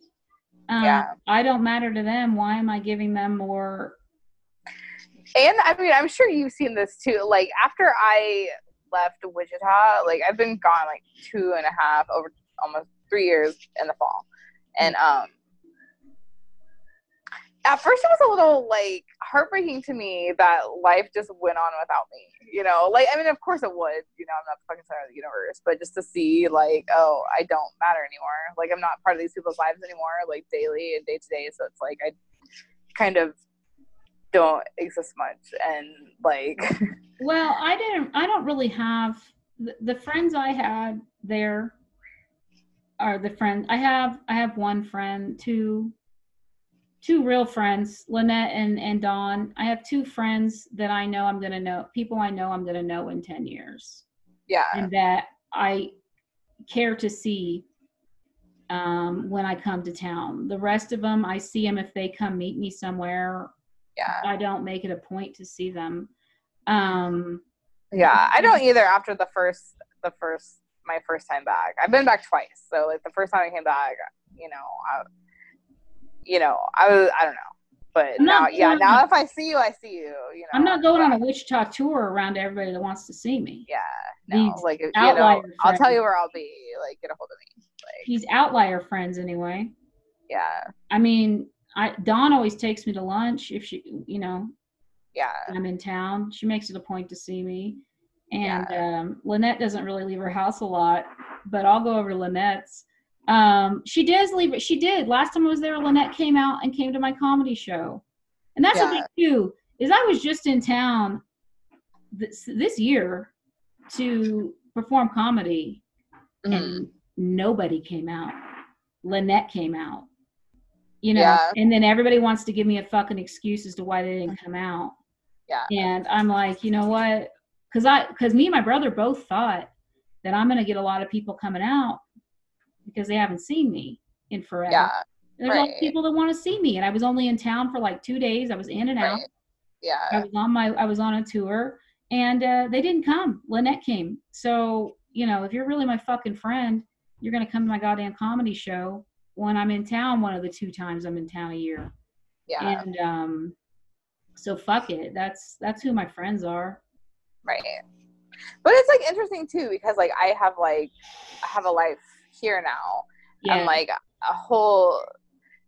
Um, Yeah. I don't matter to them. Why am I giving them more? And I mean, I'm sure you've seen this too. Like after I left Wichita, like I've been gone like two and a half over almost three years in the fall, and um, at first it was a little like heartbreaking to me that life just went on without me. You know, like I mean, of course it would. You know, I'm not the fucking center of the universe, but just to see like, oh, I don't matter anymore. Like I'm not part of these people's lives anymore, like daily and day to day. So it's like I kind of don't exist much and like <laughs> Well, I didn't, I don't really have the, the friends I had there are the friends I have. I have one friend, two, two real friends, Lynette and and Dawn. I have two friends that I know I'm gonna know. People I know I'm gonna know in ten years, Yeah. and that I care to see um, when I come to town. The rest of them, I see them if they come meet me somewhere. Yeah. I don't make it a point to see them. Um, Yeah. I don't either after the first the first my first time back. I've been back twice. So like the first time I came back, you know, I you know, I was I don't know. But I'm now yeah, now if I see you, I see you, you know. I'm not going on a Wichita tour around to everybody that wants to see me. Yeah. No, These like you know, I'll tell you where I'll be. Like get a hold of me. Like These outlier friends, anyway. yeah. I mean, I Dawn always takes me to lunch if she, you know, Yeah. I'm in town. She makes it a point to see me. And um, Lynette doesn't really leave her house a lot, but I'll go over to Lynette's. Um, she does leave it. She did. Last time I was there, Lynette came out and came to my comedy show. And that's the Yeah. thing too, is I was just in town this this year to perform comedy Mhm. and nobody came out. Lynette came out. You know, Yeah. and then everybody wants to give me a fucking excuse as to why they didn't come out. Yeah. And I'm like, you know what? Because I, because me and my brother both thought that I'm gonna get a lot of people coming out because they haven't seen me in forever. Yeah. There's a lot of people that want to see me, and I was only in town for like two days. I was in and out. Yeah. I was on my I was on a tour and uh, they didn't come. Lynette came. So, you know, if you're really my fucking friend, you're gonna come to my goddamn comedy show when I'm in town one of the two times I'm in town a year. Yeah. And um so fuck it. That's that's who my friends are. Right. But it's like interesting too because like I have like I have a life here now Yeah. and like a whole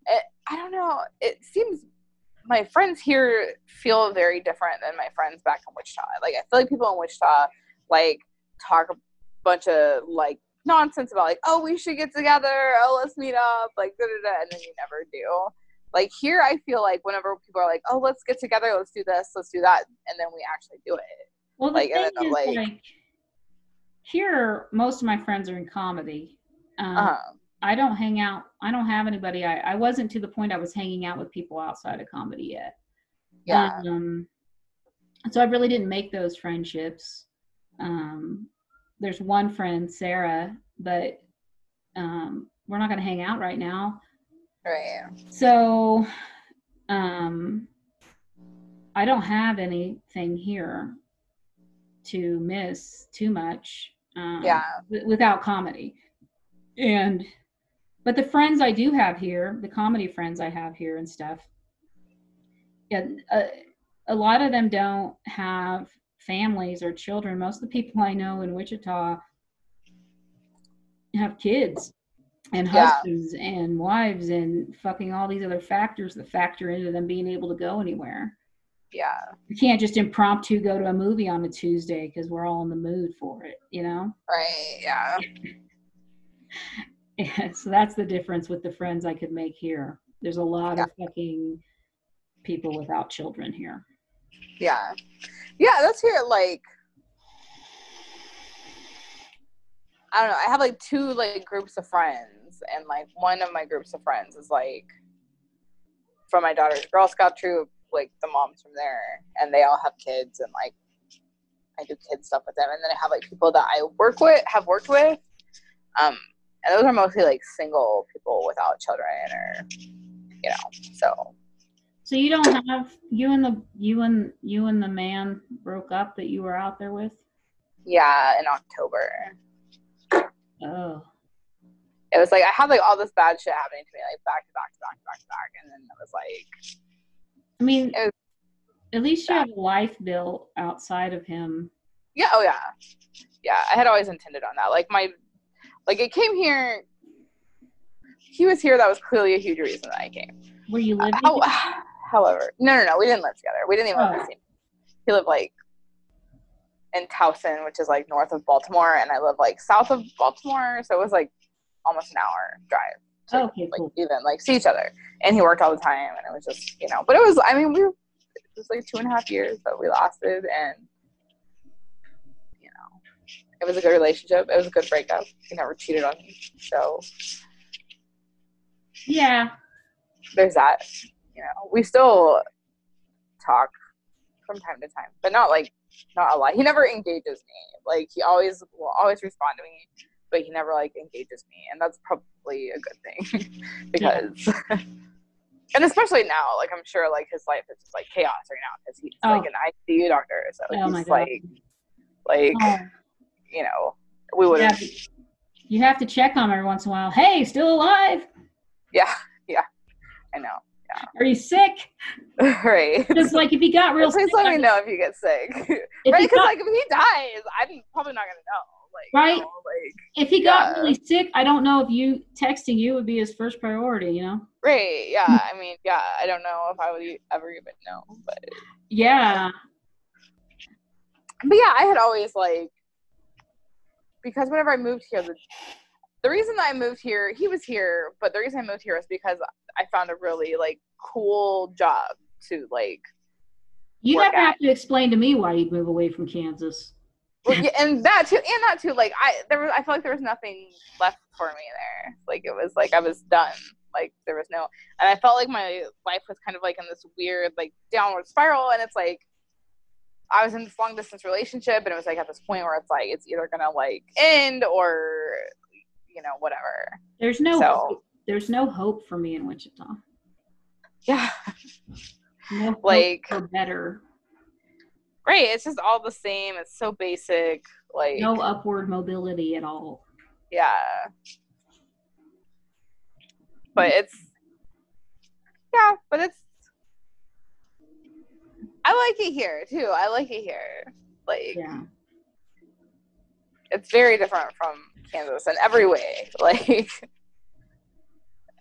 it, I don't know it seems my friends here feel very different than my friends back in Wichita. Like I feel like people in Wichita like talk a bunch of like nonsense about like oh we should get together oh let's meet up like da da da and then you never do. Like here I feel like whenever people are like oh let's get together let's do this let's do that and then we actually do it. well, the like, thing is, like- like, here, most of my friends are in comedy. Um, Uh-huh. I don't hang out. I don't have anybody. I, I wasn't to the point I was hanging out with people outside of comedy yet. Yeah. Um, so I really didn't make those friendships. Um, there's one friend, Sarah, but um, we're not going to hang out right now. Right. So um, I don't have anything here to miss too much. Um, Yeah. wi- without comedy. And, but the friends I do have here, the comedy friends I have here and stuff, yeah, a, a lot of them don't have families or children. Most of the people I know in Wichita have kids and Yeah. husbands and wives and fucking all these other factors that factor into them being able to go anywhere. Yeah. You can't just impromptu go to a movie on a Tuesday because we're all in the mood for it, you know? Right. Yeah. <laughs> Yeah, so that's the difference with the friends I could make here. There's a lot of fucking people without children here. Yeah. Yeah. That's here. Like, I don't know. I have like two like groups of friends, and like one of my groups of friends is like from my daughter's Girl Scout troop. Like the moms from there, and they all have kids, and like I do kid stuff with them. And then I have like people that I work with, have worked with, um, and those are mostly like single people without children, or you know. So So you don't have you and the you and you and the man broke up that you were out there with? yeah, in October. Oh. it was like I had like all this bad shit happening to me, like back to back to back to back to back, and then it was like, I mean at least you have a life built outside of him. yeah, oh yeah, yeah. I had always intended on that. Like my, like it came here. He was here. That was clearly a huge reason that I came. Where you lived oh, How, <sighs> however, no, no, no. We didn't live together. We didn't even live in the Oh. same. He lived like in Towson, which is like north of Baltimore, and I live like south of Baltimore, so it was like almost an hour drive. to, oh, Okay, like cool. even like see each other. And he worked all the time, and it was just you know. But it was, I mean, we were, it was like two and a half years that we lasted, and It was a good relationship. It was a good breakup. He never cheated on me. So Yeah. there's that. You know, we still talk from time to time, but not like not a lot. He never engages me. Like he always will always respond to me, but he never like engages me, and that's probably a good thing <laughs> because. <laughs> And especially now, like I'm sure, like his life is just like chaos right now because he's Oh. like an ICU doctor, so Oh he's like, like Oh, you know, we would have, you have to check on him every once in a while. Hey, still alive? yeah, yeah, I know, Are you sick? <laughs> right. Just like if he got real Please sick, let I me know if you get sick, <laughs> right? Because like if he dies, I'm probably not gonna know, like, you Right. know, like, if he got really sick, I don't know if you texting you would be his first priority. You know? right? Yeah, hmm. I mean, yeah, I don't know if I would ever even know, but Yeah. but yeah, I had always like because whenever I moved here, the, the reason that I moved here, he was here, but the reason I moved here was because I found a really like cool job to like. You never at. have to explain to me why you'd move away from Kansas. Well, <laughs> yeah, and that too, and that too. Like I, there was, I felt like there was nothing left for me there. Like it was like I was done. Like there was no, and I felt like my life was kind of like in this weird like downward spiral, and it's like I was in this long distance relationship, and it was like at this point where it's like it's either gonna like end or you know whatever. There's no So- hope. there's no hope for me in Wichita. Yeah, No Like- for better. great. It's just all the same. It's so basic. Like No upward mobility at all. yeah, but it's yeah, but it's I like it here too. I like it here. Like Yeah. it's very different from Kansas in every way. <laughs> Like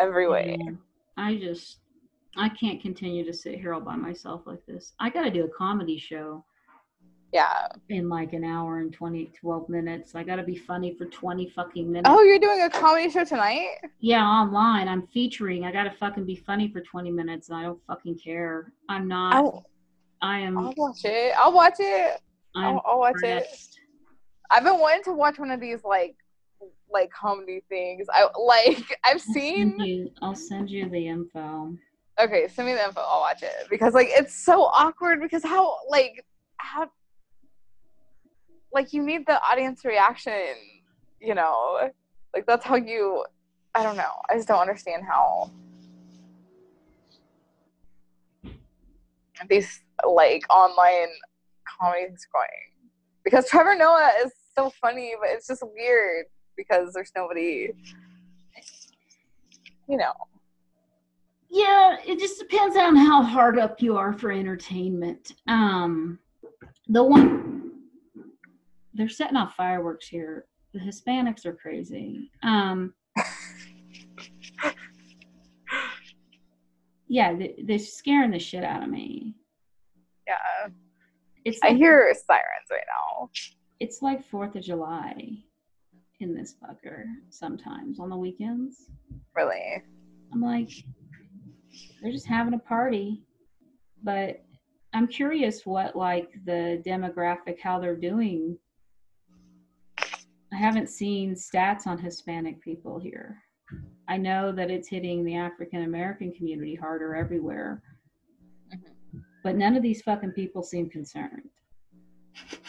every way. Yeah. I just I can't continue to sit here all by myself like this. I got to do a comedy show Yeah. in like an hour and 20 12 minutes. I got to be funny for 20 fucking minutes. Oh, you're doing a comedy show tonight? Yeah, online. I'm featuring. I got to fucking be funny for 20 minutes and I don't fucking care. I'm not I'll, I am I'll watch it. I'll watch it. I'll, I'll watch it. impressed. I've been wanting to watch one of these like like comedy things. I like <laughs> I've I'll seen send you, I'll send you the info. Okay, send me the info. I'll watch it because like it's so awkward because how like how like you need the audience reaction, you know? Like that's how you I don't know. I just don't understand how these like online comedies going. Because Trevor Noah is so funny, but it's just weird because there's nobody you know. Yeah, it just depends on how hard up you are for entertainment. Um, the one they're setting off fireworks here. The Hispanics are crazy. Um, <laughs> yeah, they, they're scaring the shit out of me. Yeah. It's I hear sirens right now. it's like Fourth of July in this fucker sometimes on the weekends. Really. I'm like, they're just having a party. But I'm curious what like the demographic, how they're doing. I haven't seen stats on Hispanic people here. I know that it's hitting the African American community harder everywhere. But none of these fucking people seem concerned.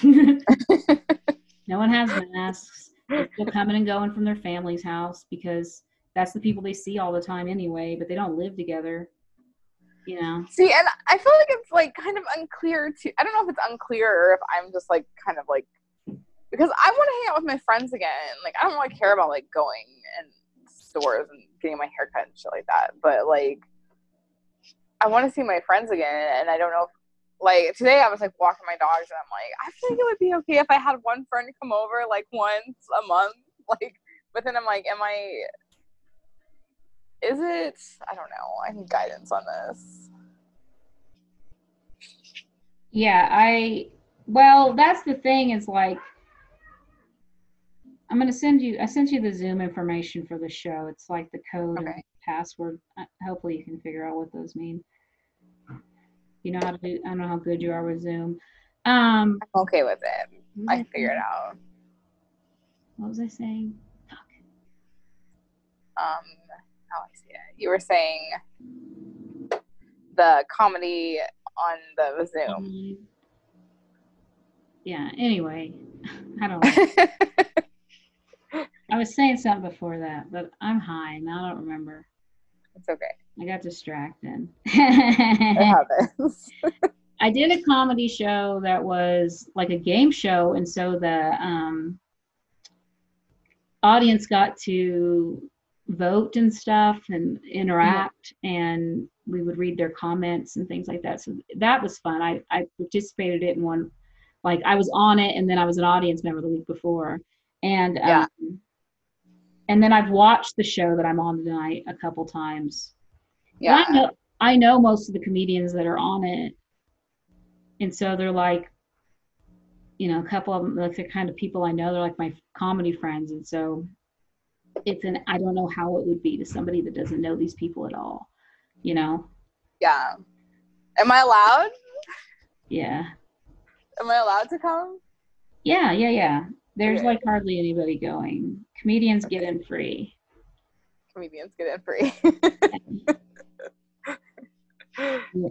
<laughs> no one has masks. They're still coming and going from their family's house because that's the people they see all the time anyway, but they don't live together. You know? See, and I feel like it's like kind of unclear to. I don't know if it's unclear or if I'm just like kind of like because I want to hang out with my friends again. Like I don't really care about like going and stores and getting my hair cut and shit like that. But like I want to see my friends again, and I don't know. if like today, I was like walking my dogs, and I'm like, I feel like it would be okay if I had one friend come over like once a month. <laughs> Like, but then I'm like, am I? Is it? I don't know. I need guidance on this. Yeah, I well, that's the thing is like I'm gonna send you I sent you the Zoom information for the show. It's like the code Okay. Password. Uh, Hopefully you can figure out what those mean. You know how to do I don't know how good you are with Zoom. Um I'm okay with it. I figure it out. What was I saying? Fuck. Um, how I see it. You were saying the comedy on the Zoom. Yeah. Anyway, <laughs> I don't know. <laughs> I was saying something before that, but I'm high and I don't remember. It's okay. I got distracted. It happens. <laughs> <laughs> I did a comedy show that was like a game show, and so the um, audience got to vote and stuff and interact, and we would read their comments and things like that. So that was fun. I, I participated in one, like I was on it, and then I was an audience member the week before, and Yeah. um, and then I've watched the show that I'm on tonight a couple times. Yeah. I know I know most of the comedians that are on it, and so they're like, you know, a couple of them like the kind of people I know. They're like my comedy friends, and so it's an I don't know how it would be to somebody that doesn't know these people at all. You know? Yeah. Am I allowed? Yeah, Am I allowed to come? yeah, yeah, yeah. There's Okay. like hardly anybody going. Comedians get in free. Comedians get in free. <laughs>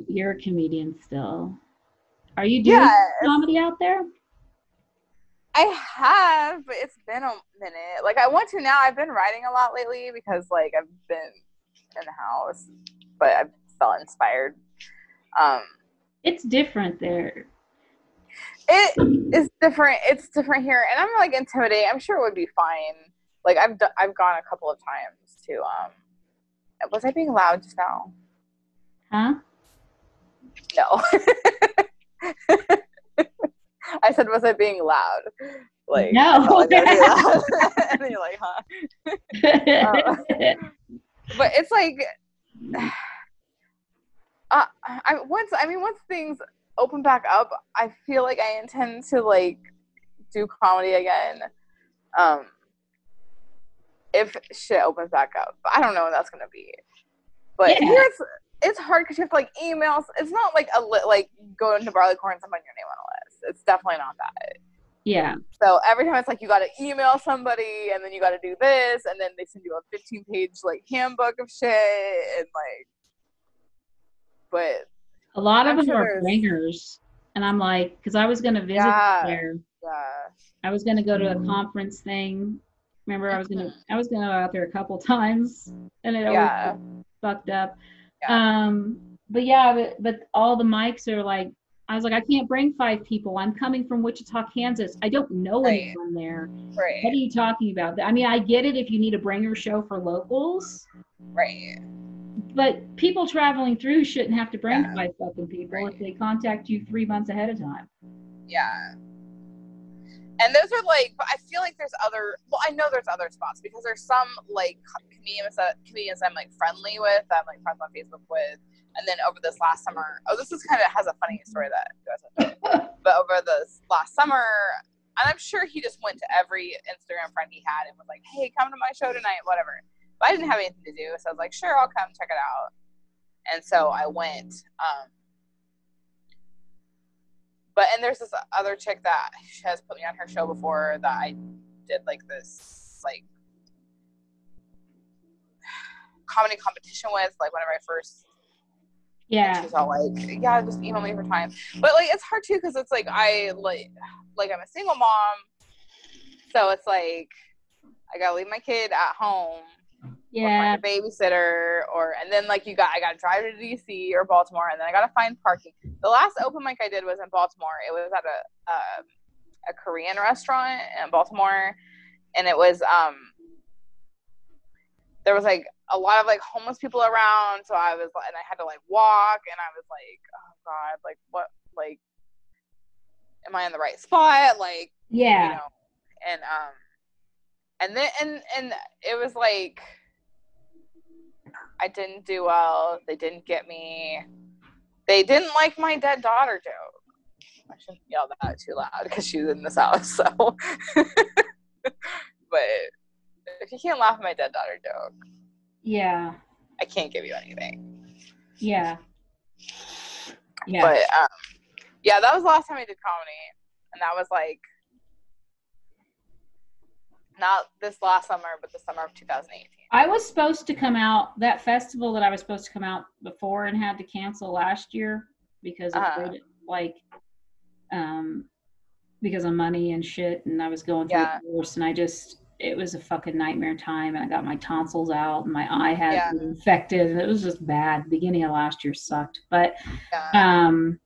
You're- a comedian still. Are you doing yeah, comedy out there? I have, but it's been a minute. Like I want to now. I've been writing a lot lately because like I've been in the house, but I've felt inspired. Um, It's different there. It is different. It's different here, and I'm like intimidating. I'm sure it would be fine. Like I've do- I've gone a couple of times to um. Was I being loud just now? Huh? No. <laughs> I said, was I being loud? Like No. I felt like I was being loud. <laughs> <laughs> and you're like, huh? but it's like <sighs> uh, I once I mean once things open back up, I feel like I intend to like do comedy again. Um if shit opens back up. But I don't know when that's gonna be. But Yeah. here it's it's hard because you have to like email. It's not like a li- like go into Barleycorn and someone your name on a list. It's definitely not that. yeah. So every time it's like you got to email somebody and then you got to do this and then they send you a 15 page like handbook of shit and like but A lot of I'm them sure are there's- bringers. And I'm like, because I was going to visit Yeah. there. yeah I was going to go to a conference thing. Remember, I was going to, I was going to go out there a couple <laughs> times and it always Yeah. fucked up. Yeah. Um, but yeah, but, but all the mics are like, I was like, I can't bring five people. I'm coming from Wichita, Kansas. I don't know Right. anyone there. Right. What are you talking about? I mean, I get it if you need a bringer show for locals, right but people traveling through shouldn't have to bring Yeah. five fucking people if they contact you three months ahead of time. yeah. And those are like but I feel like there's other well I know there's other spots because there's some like comedians that comedians I'm like friendly with that I'm like friends on Facebook with. And then over this last summer oh this is kind of has a funny story that <laughs> but over this last summer and i'm sure he just went to every instagram friend he had and was like hey come to my show tonight whatever but i didn't have anything to do so i was like sure i'll come check it out and so i went um but and there's this other chick that has put me on her show before that i did like this like comedy competition with like whenever i first Yeah. she's all like, yeah, just email me for time. But like, it's hard too because it's like I like, like I'm a single mom, so it's like I gotta leave my kid at home, or Yeah. find a babysitter, or and then like you got I gotta drive to DC or Baltimore, and then I gotta find parking. The last open mic I did was in Baltimore. It was at a uh, a Korean restaurant in Baltimore, and it was um there was like a lot of like homeless people around so i was and i had to like walk and i was like oh god like what like am i in the right spot like Yeah. you know and um and then and and it was like i didn't do well they didn't get me they didn't like my dead daughter joke i shouldn't yell that too loud because she's in this house so <laughs> but if you can't laugh at my dead daughter joke Yeah. I can't give you anything. Yeah. Yeah. But um, yeah, that was the last time I did comedy, and that was like Not this last summer, but the summer of 2018. I was supposed to come out that festival that I was supposed to come out before and had to cancel last year because of Uh-huh. like um because of money and shit and I was going through Yeah. a divorce and I just it was a fucking nightmare time and I got my tonsils out and my eye had Yeah. infected and it was just bad. The beginning of last year sucked. But Yeah. um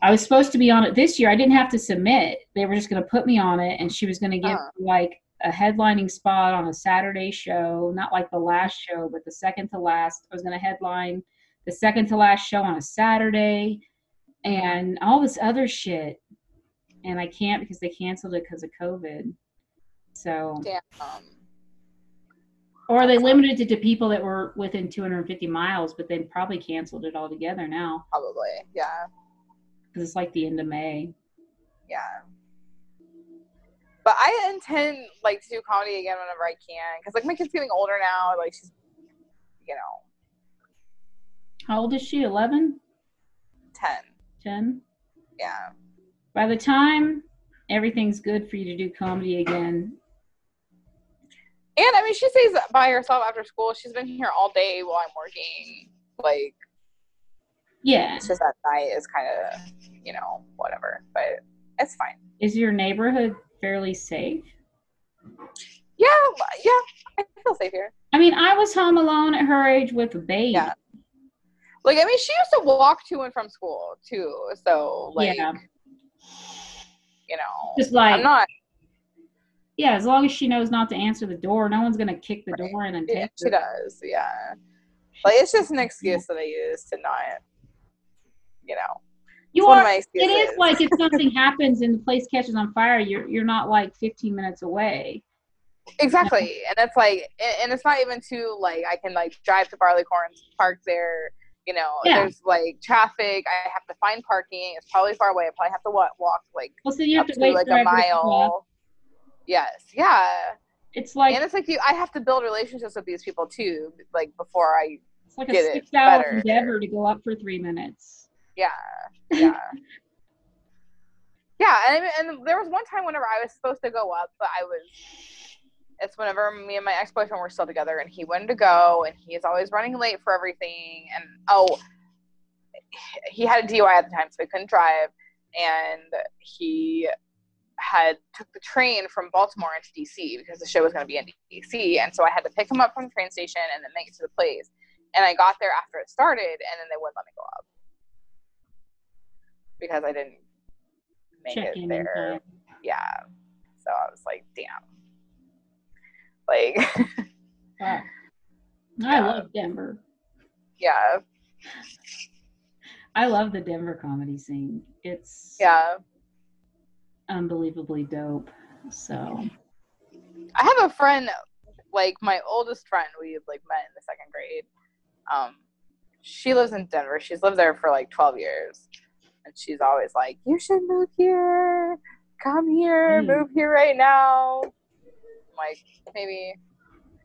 I was supposed to be on it this year. I didn't have to submit. They were just going to put me on it and she was going to give me, like a headlining spot on a Saturday show, not like the last show, but the second to last. I was going to headline the second to last show on a Saturday and all this other shit. And I can't because they canceled it because of COVID. So, Damn. Or they limited it to people that were within 250 miles, but they probably canceled it altogether now probably. Yeah. because it's like the end of May. Yeah. But I intend like to do comedy again whenever I can, because like my kid's getting older now. Like she's, you know, How old is she? 11? ten. 10? Yeah. By the time everything's good for you to do comedy again, And I mean, she stays by herself after school. She's been here all day while I'm working. Like, yeah. it's just that night is kind of, you know, whatever. But it's fine. Is your neighborhood fairly safe? Yeah, yeah. I feel safe here. I mean, I was home alone at her age with a baby. Yeah. Like, I mean, she used to walk to and from school too. So, like, Yeah. you know, Just like, I'm not. yeah, as long as she knows not to answer the door, no one's going to kick the Right. door in and Yeah, take she does. Yeah. Like, it's just an excuse that I use to not, you know. You it's one of are. It like if <laughs> something happens and the place catches on fire, you're you're not like 15 minutes away. Exactly. And it's like, and it's not even too, like, I can, like, drive to Barleycorns, park there. You know, Yeah. there's like traffic. I have to find parking. It's probably far away. I probably have to walk, walk like Well, so you have to to wait like a everybody to go up. mile. Yes. Yeah. It's like and it's like you, I have to build relationships with these people too, like before I, it's like a six hour better. endeavor to go up for three minutes. yeah, yeah, yeah. And, and there was one time whenever I was supposed to go up, but I was. It's whenever me and my ex boyfriend were still together, and he wanted to go, and he's always running late for everything. And oh, he had a DUI at the time, so he couldn't drive, and he had took the train from Baltimore into DC because the show was going to be in DC, and so I had to pick him up from the train station and then make it to the place. And I got there after it started, and then they wouldn't let me go up because I didn't make Check it there. Yeah, so I was like, damn. Like, <laughs> Wow. I love Denver. yeah, I love the Denver comedy scene. It's yeah. unbelievably dope. So I have a friend, like my oldest friend, we like met in the second grade. Um, she lives in Denver. She's lived there for like twelve years, and she's always like, "You should move here. Come here. Mm. Move here right now." I'm like maybe,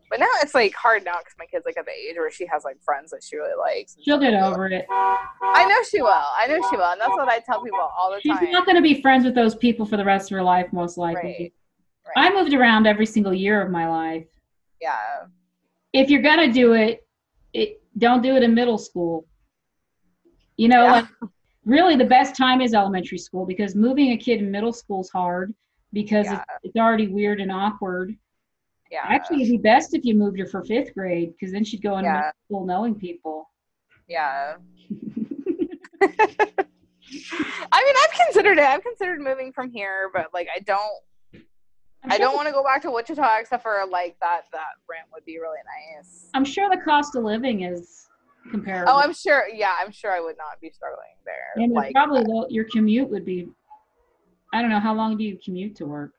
but now it's like hard now because my kid's like at the age where she has like friends that she really likes. she'll get like over it. I know she will. I know she will, and that's what I tell people all the She's time. She's not going to be friends with those people for the rest of her life, most likely. Right. I moved around every single year of my life. yeah, If you're going to do it, it don't do it in middle school. You know, Yeah. like really the best time is elementary school because moving a kid in middle school is hard because Yeah. it's, it's already weird and awkward. yeah, Actually, it'd be best if you moved her for fifth grade because then she'd go in Yeah. middle school knowing people. yeah. <laughs> <laughs> I mean, I've considered it. I've considered moving from here, but like, I don't. I'm I sure don't want to go back to Wichita except for like that. That rent would be really nice. I'm sure the cost of living is comparable. Oh, I'm sure. Yeah, I'm sure I would not be struggling there. and like, probably lo- your commute would be. I don't know how long do you commute to work?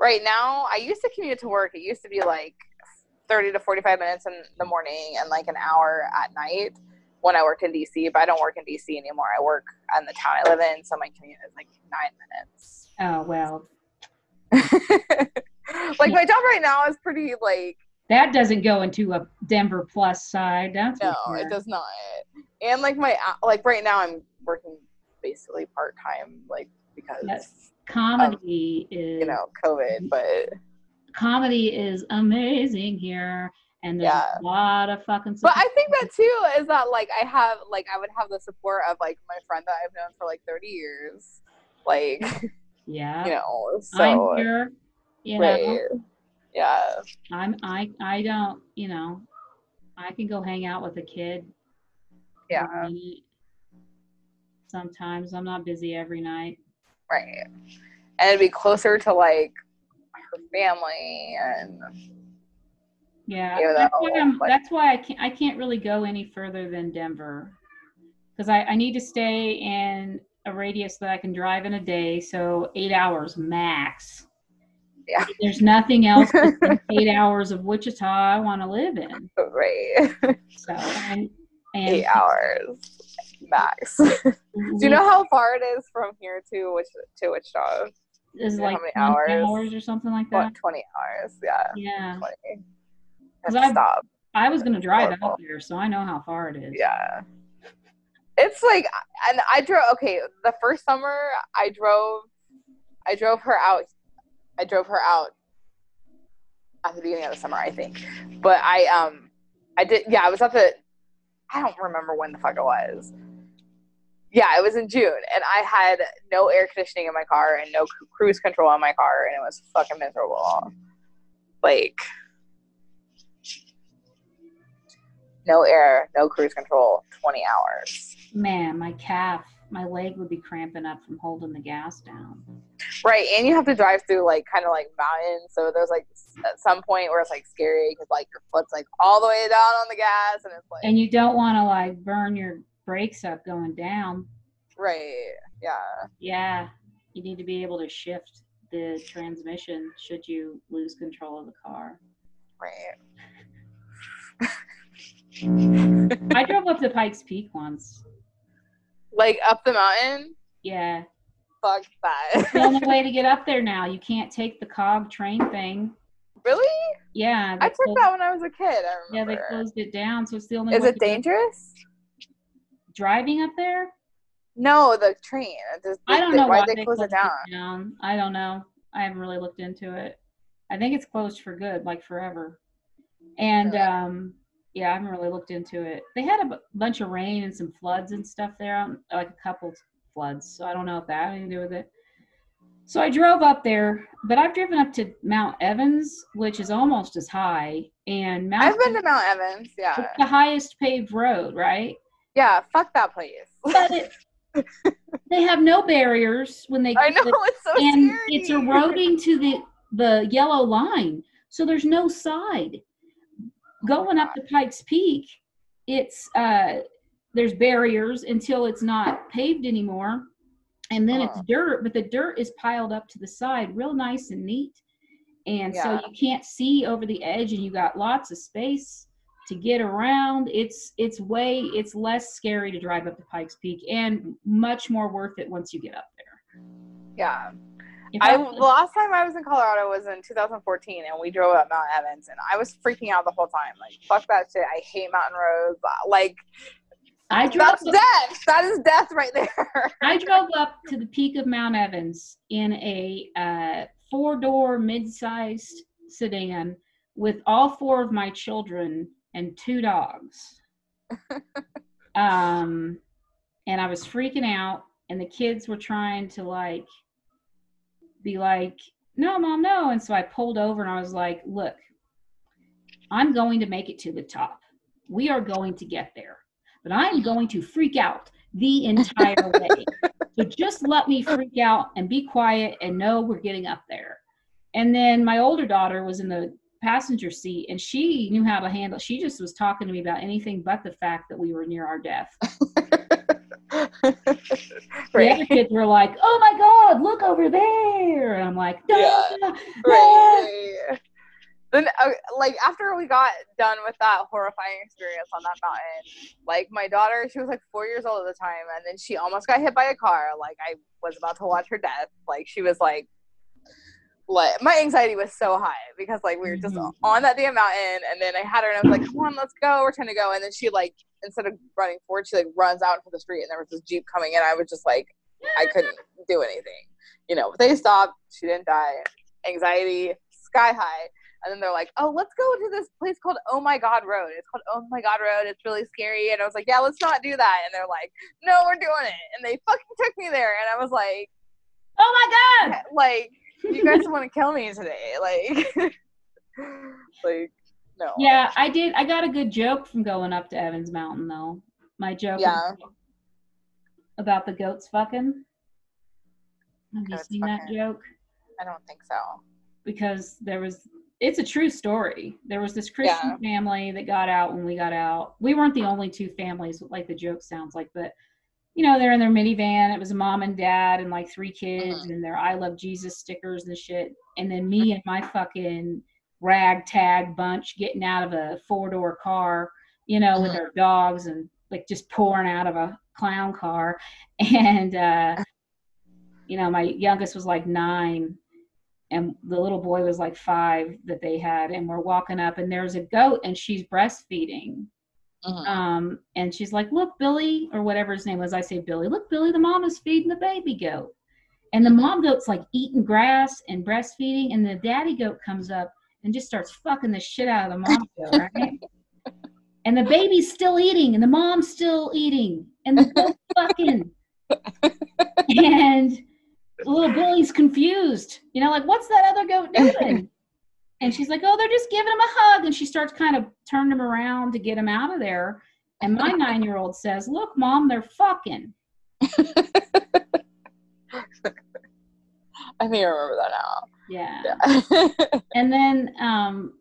right now, I used to commute to work. It used to be like 30 to 45 minutes in the morning and like an hour at night when I worked in DC. But I don't work in DC anymore. I work in the town I live in, so my commute is like nine minutes. Oh well, <laughs> like my job right now is pretty like that doesn't go into a Denver plus side. That's no, it does not. And like my uh, like right now, I'm working basically part time, like because Yes. Comedy is you know COVID. But comedy is amazing here, and there's Yeah. a lot of fucking. But I think that too is that like I have like I would have the support of like my friend that I've known for like 30 years. Like, <laughs> yeah, you know, I'm here. You know, right. Yeah. I'm I I don't you know, I can go hang out with a kid. Yeah. Sometimes I'm not busy every night. Right. And it'd be closer to like her family and Yeah, You that's why, I'm, like- that's why I can't I can't really go any further than Denver, because I, I need to stay in a radius that I can drive in a day, so eight hours max. Yeah. There's nothing else <laughs> eight hours of Wichita I want to live in. right. So and and Eight hours max. <laughs> Do you know how far it is from here to which to Wichita? is like how many 20 hours? hours or something like that? What, 20 hours. Yeah. Yeah, 20. 'Cause Have I've- stop. I was gonna drive out there, so I know how far it is. Yeah. It's like, and I drove. Okay, the first summer I drove, I drove her out. I drove her out at the beginning of the summer, I think. But I um, I did. Yeah, I was at the. I don't remember when the fuck it was. Yeah, it was in June, and I had no air conditioning in my car and no cru- cruise control on my car, and it was fucking miserable. Like, no air, no cruise control, 20 hours. Man, my calf, my leg would be cramping up from holding the gas down. Right, and you have to drive through like kind of like mountains, so there's like at some point where it's like scary because like your foot's like all the way down on the gas, and it's like And you don't want to like burn your brakes up going down. right, yeah, Yeah, you need to be able to shift the transmission should you lose control of the car. right. I drove up to Pikes Peak once. Like up the mountain, Yeah, fuck it's the only <laughs> way to get up there now. You can't take the cog train thing. really? Yeah, I took closed- that when I was a kid. I Yeah, they closed it down, so it's the only. Is it dangerous? Driving up there? No, the train. Does- I don't they- know Why why did they close it down? down. I don't know. I haven't really looked into it. I think it's closed for good, like forever. And Really? um, yeah, I haven't really looked into it. They had a bunch of rain and some floods and stuff there, um, like a couple floods. So I don't know if that had anything to do with it. So I drove up there, but I've driven up to Mount Evans, which is almost as high, and Mount I've been to Mount Evans. Yeah, the highest paved road, right? yeah. Fuck that place. But it, <laughs> they have no barriers when they I know it's so and scary. it's eroding to the the yellow line so there's no side going up to pikes peak it's uh there's barriers until it's not paved anymore and then it's Huh. dirt but the dirt is piled up to the side real nice and neat and so you can't see over the edge and you got lots of space to get around it's it's way it's less scary to drive up to pikes peak and much more worth it once you get up there Yeah. I I the last time I was in Colorado was in 2014, and we drove up Mount Evans, and I was freaking out the whole time. Like, fuck that shit. I hate mountain roads. Like, I drove that's up, death. That is death right there. <laughs> I drove up to the peak of Mount Evans in a uh, four-door mid-sized sedan with all four of my children and two dogs. <laughs> um, and I was freaking out, and the kids were trying to like be like, "No, mom, no!" And so I pulled over, and I was like, "Look, I'm going to make it to the top. We are going to get there, but I'm going to freak out the entire <laughs> way. so just let me freak out and be quiet and know we're getting up there. And then my older daughter was in the passenger seat and she knew how to handle she just was talking to me about anything but the fact that we were near our death. <laughs> The other kids were like, "Oh my god, look over there." And I'm like, Yeah. duh, duh." right. Then, uh, like after we got done with that horrifying experience on that mountain, like my daughter, she was like four years old at the time, and then she almost got hit by a car. Like I was about to watch her death. Like she was like, like my anxiety was so high because like we were just Mhm. on that damn mountain, and then I had her, and I was like, "Come on, let's go. We're trying to go." And then she like instead of running forward, she like runs out into the street, and there was this jeep coming, and I was just like, I couldn't do anything. You know, they stopped. She didn't die. Anxiety sky high. And then they're like, oh, let's go to this place called Oh My God Road. It's called Oh My God Road. It's really scary. And I was like, yeah, let's not do that. And they're like, no, we're doing it. And they fucking took me there. And I was like, oh my God. Like, you guys want to kill me today. <laughs> Like, <laughs> like, no. Yeah, I did. I got a good joke from going up to Evans Mountain, though. My joke Yeah. about the goats fucking. Have you Goats seen that joke? I don't think so. because there was it's a true story. There was this Christian family that got out when we got out. We weren't the only two families, like the joke sounds like, but you know, they're in their minivan. It was a mom and dad and like three kids Mhm. and their I love Jesus stickers and shit. And then me and my fucking ragtag bunch getting out of a four door car, you know, with Mhm. our dogs and like just pouring out of a clown car. <laughs> And uh you know, my youngest was like nine and the little boy was like five that they had and we're walking up and there's a goat and she's breastfeeding. Mhm. um and she's like look billy or whatever his name was i say billy look billy the mom is feeding the baby goat. And the mom goat's like eating grass and breastfeeding and the daddy goat comes up and just starts fucking the shit out of the mom goat right? <laughs> And the baby's still eating and the mom's still eating and the goat's fucking. <laughs> And little Billy's confused, you know, like, what's that other goat <laughs> doing? and she's like, oh, they're just giving him a hug. And she starts kind of turning him around to get him out of there. And my <laughs> nine year old says, look, mom, they're fucking. <laughs> I think I remember that now. Yeah. Yeah. And then, um,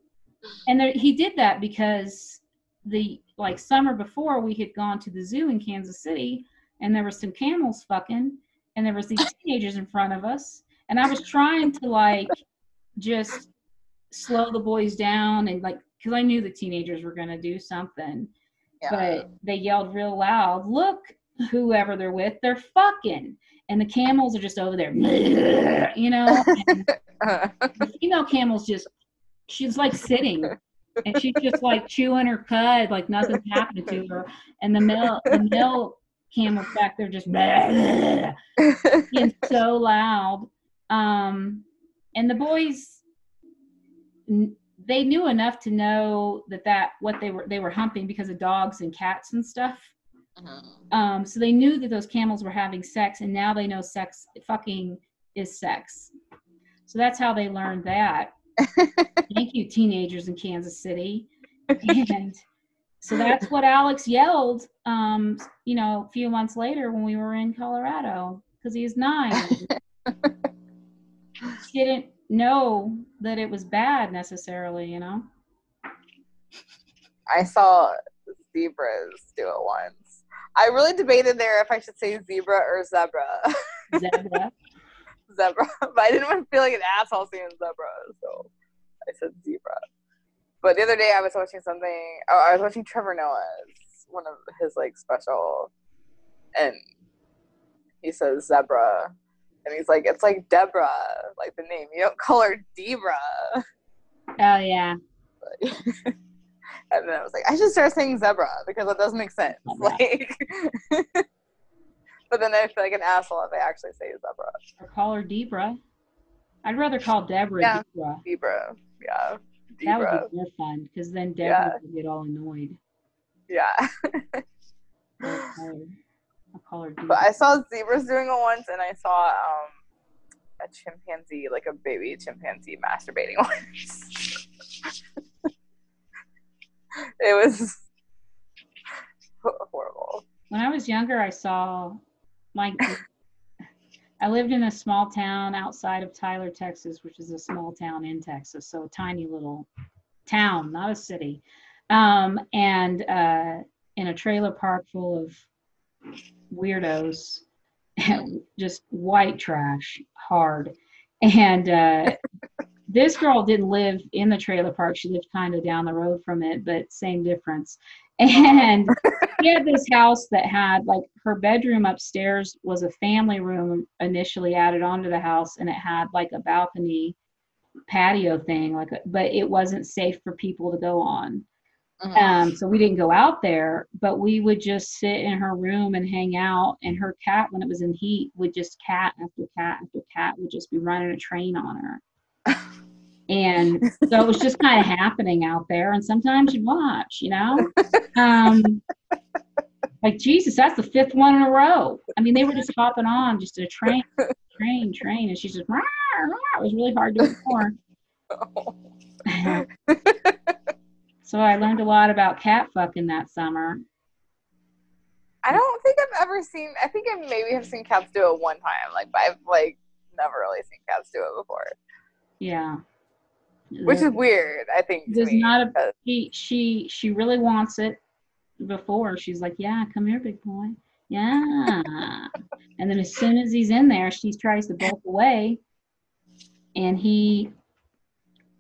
and there, he did that because the like summer before we had gone to the zoo in Kansas City and there were some camels fucking and there was these teenagers in front of us and I was trying to like just slow the boys down and like because I knew the teenagers were gonna do something yeah. but they yelled real loud look whoever they're with they're fucking and the camels are just over there you know and the <laughs> female camel's just she's like sitting and she's just like chewing her cud like nothing's happening to her and the male the male camel's back there just <laughs> being <laughs> so loud. Um and the boys, they knew enough to know that that what they were they were humping because of dogs and cats and stuff. Mhm. um so they knew that those camels were having sex and now they know sex fucking is sex. So that's how they learned that. <laughs> Thank you teenagers in kansas city. And so that's what alex yelled um you know a few months later when we were in colorado because he's nine <laughs> he didn't know that it was bad necessarily you know I saw zebras do it once. I really debated there if I should say zebra or zebra. zebra <laughs> zebra, but I didn't want to feel like an asshole saying zebra, so I said zebra. But the other day I was watching something. Oh, I was watching Trevor Noah's one of his like special, and he says zebra, and he's like, it's like Deborah, like the name. You don't call her Debra. oh yeah <laughs> and then I was like, I should start saying zebra because that doesn't make sense. Zebra. Like, <laughs> but then I feel like an asshole if I actually say zebra. or call her debra i'd rather call deborah Yeah. debra Zebra, yeah, that would be more fun because then deborah Yeah. would get all annoyed yeah. I'll call her, I'll call her But. I saw zebras doing it once, and I saw um a chimpanzee, like a baby chimpanzee, masturbating <laughs> once. it was <laughs> horrible. when I was younger, I saw like I lived in a small town outside of Tyler, Texas, which is a small town in Texas, so a tiny little town, not a city. Um, and uh, in a trailer park full of weirdos, <laughs> just white trash, hard. And uh, <laughs> this girl didn't live in the trailer park; she lived kind of down the road from it, but same difference. And she had this house that had like her bedroom upstairs was a family room initially added onto the house and it had like a balcony patio thing like a, but it wasn't safe for people to go on Mhm. um so we didn't go out there but we would just sit in her room and hang out and her cat when it was in heat would just cat after cat after cat would just be running a train on her <laughs> And so it was just <laughs> kind of happening out there. And sometimes you'd watch, you know? Um, like, Jesus, that's the fifth one in a row. I mean, they were just hopping on just a train, train, train. And she's just, rah, rah. it was really hard to ignore. <laughs> so I learned a lot about cat fucking that summer. I don't think I've ever seen. I think I maybe have seen cats do it one time, like, but I've like never really seen cats do it before. Yeah. Which is weird, I think. There's not a she she she really wants it before. She's like, Yeah, come here, big boy. Yeah. and then as soon as he's in there, she tries to bolt away and he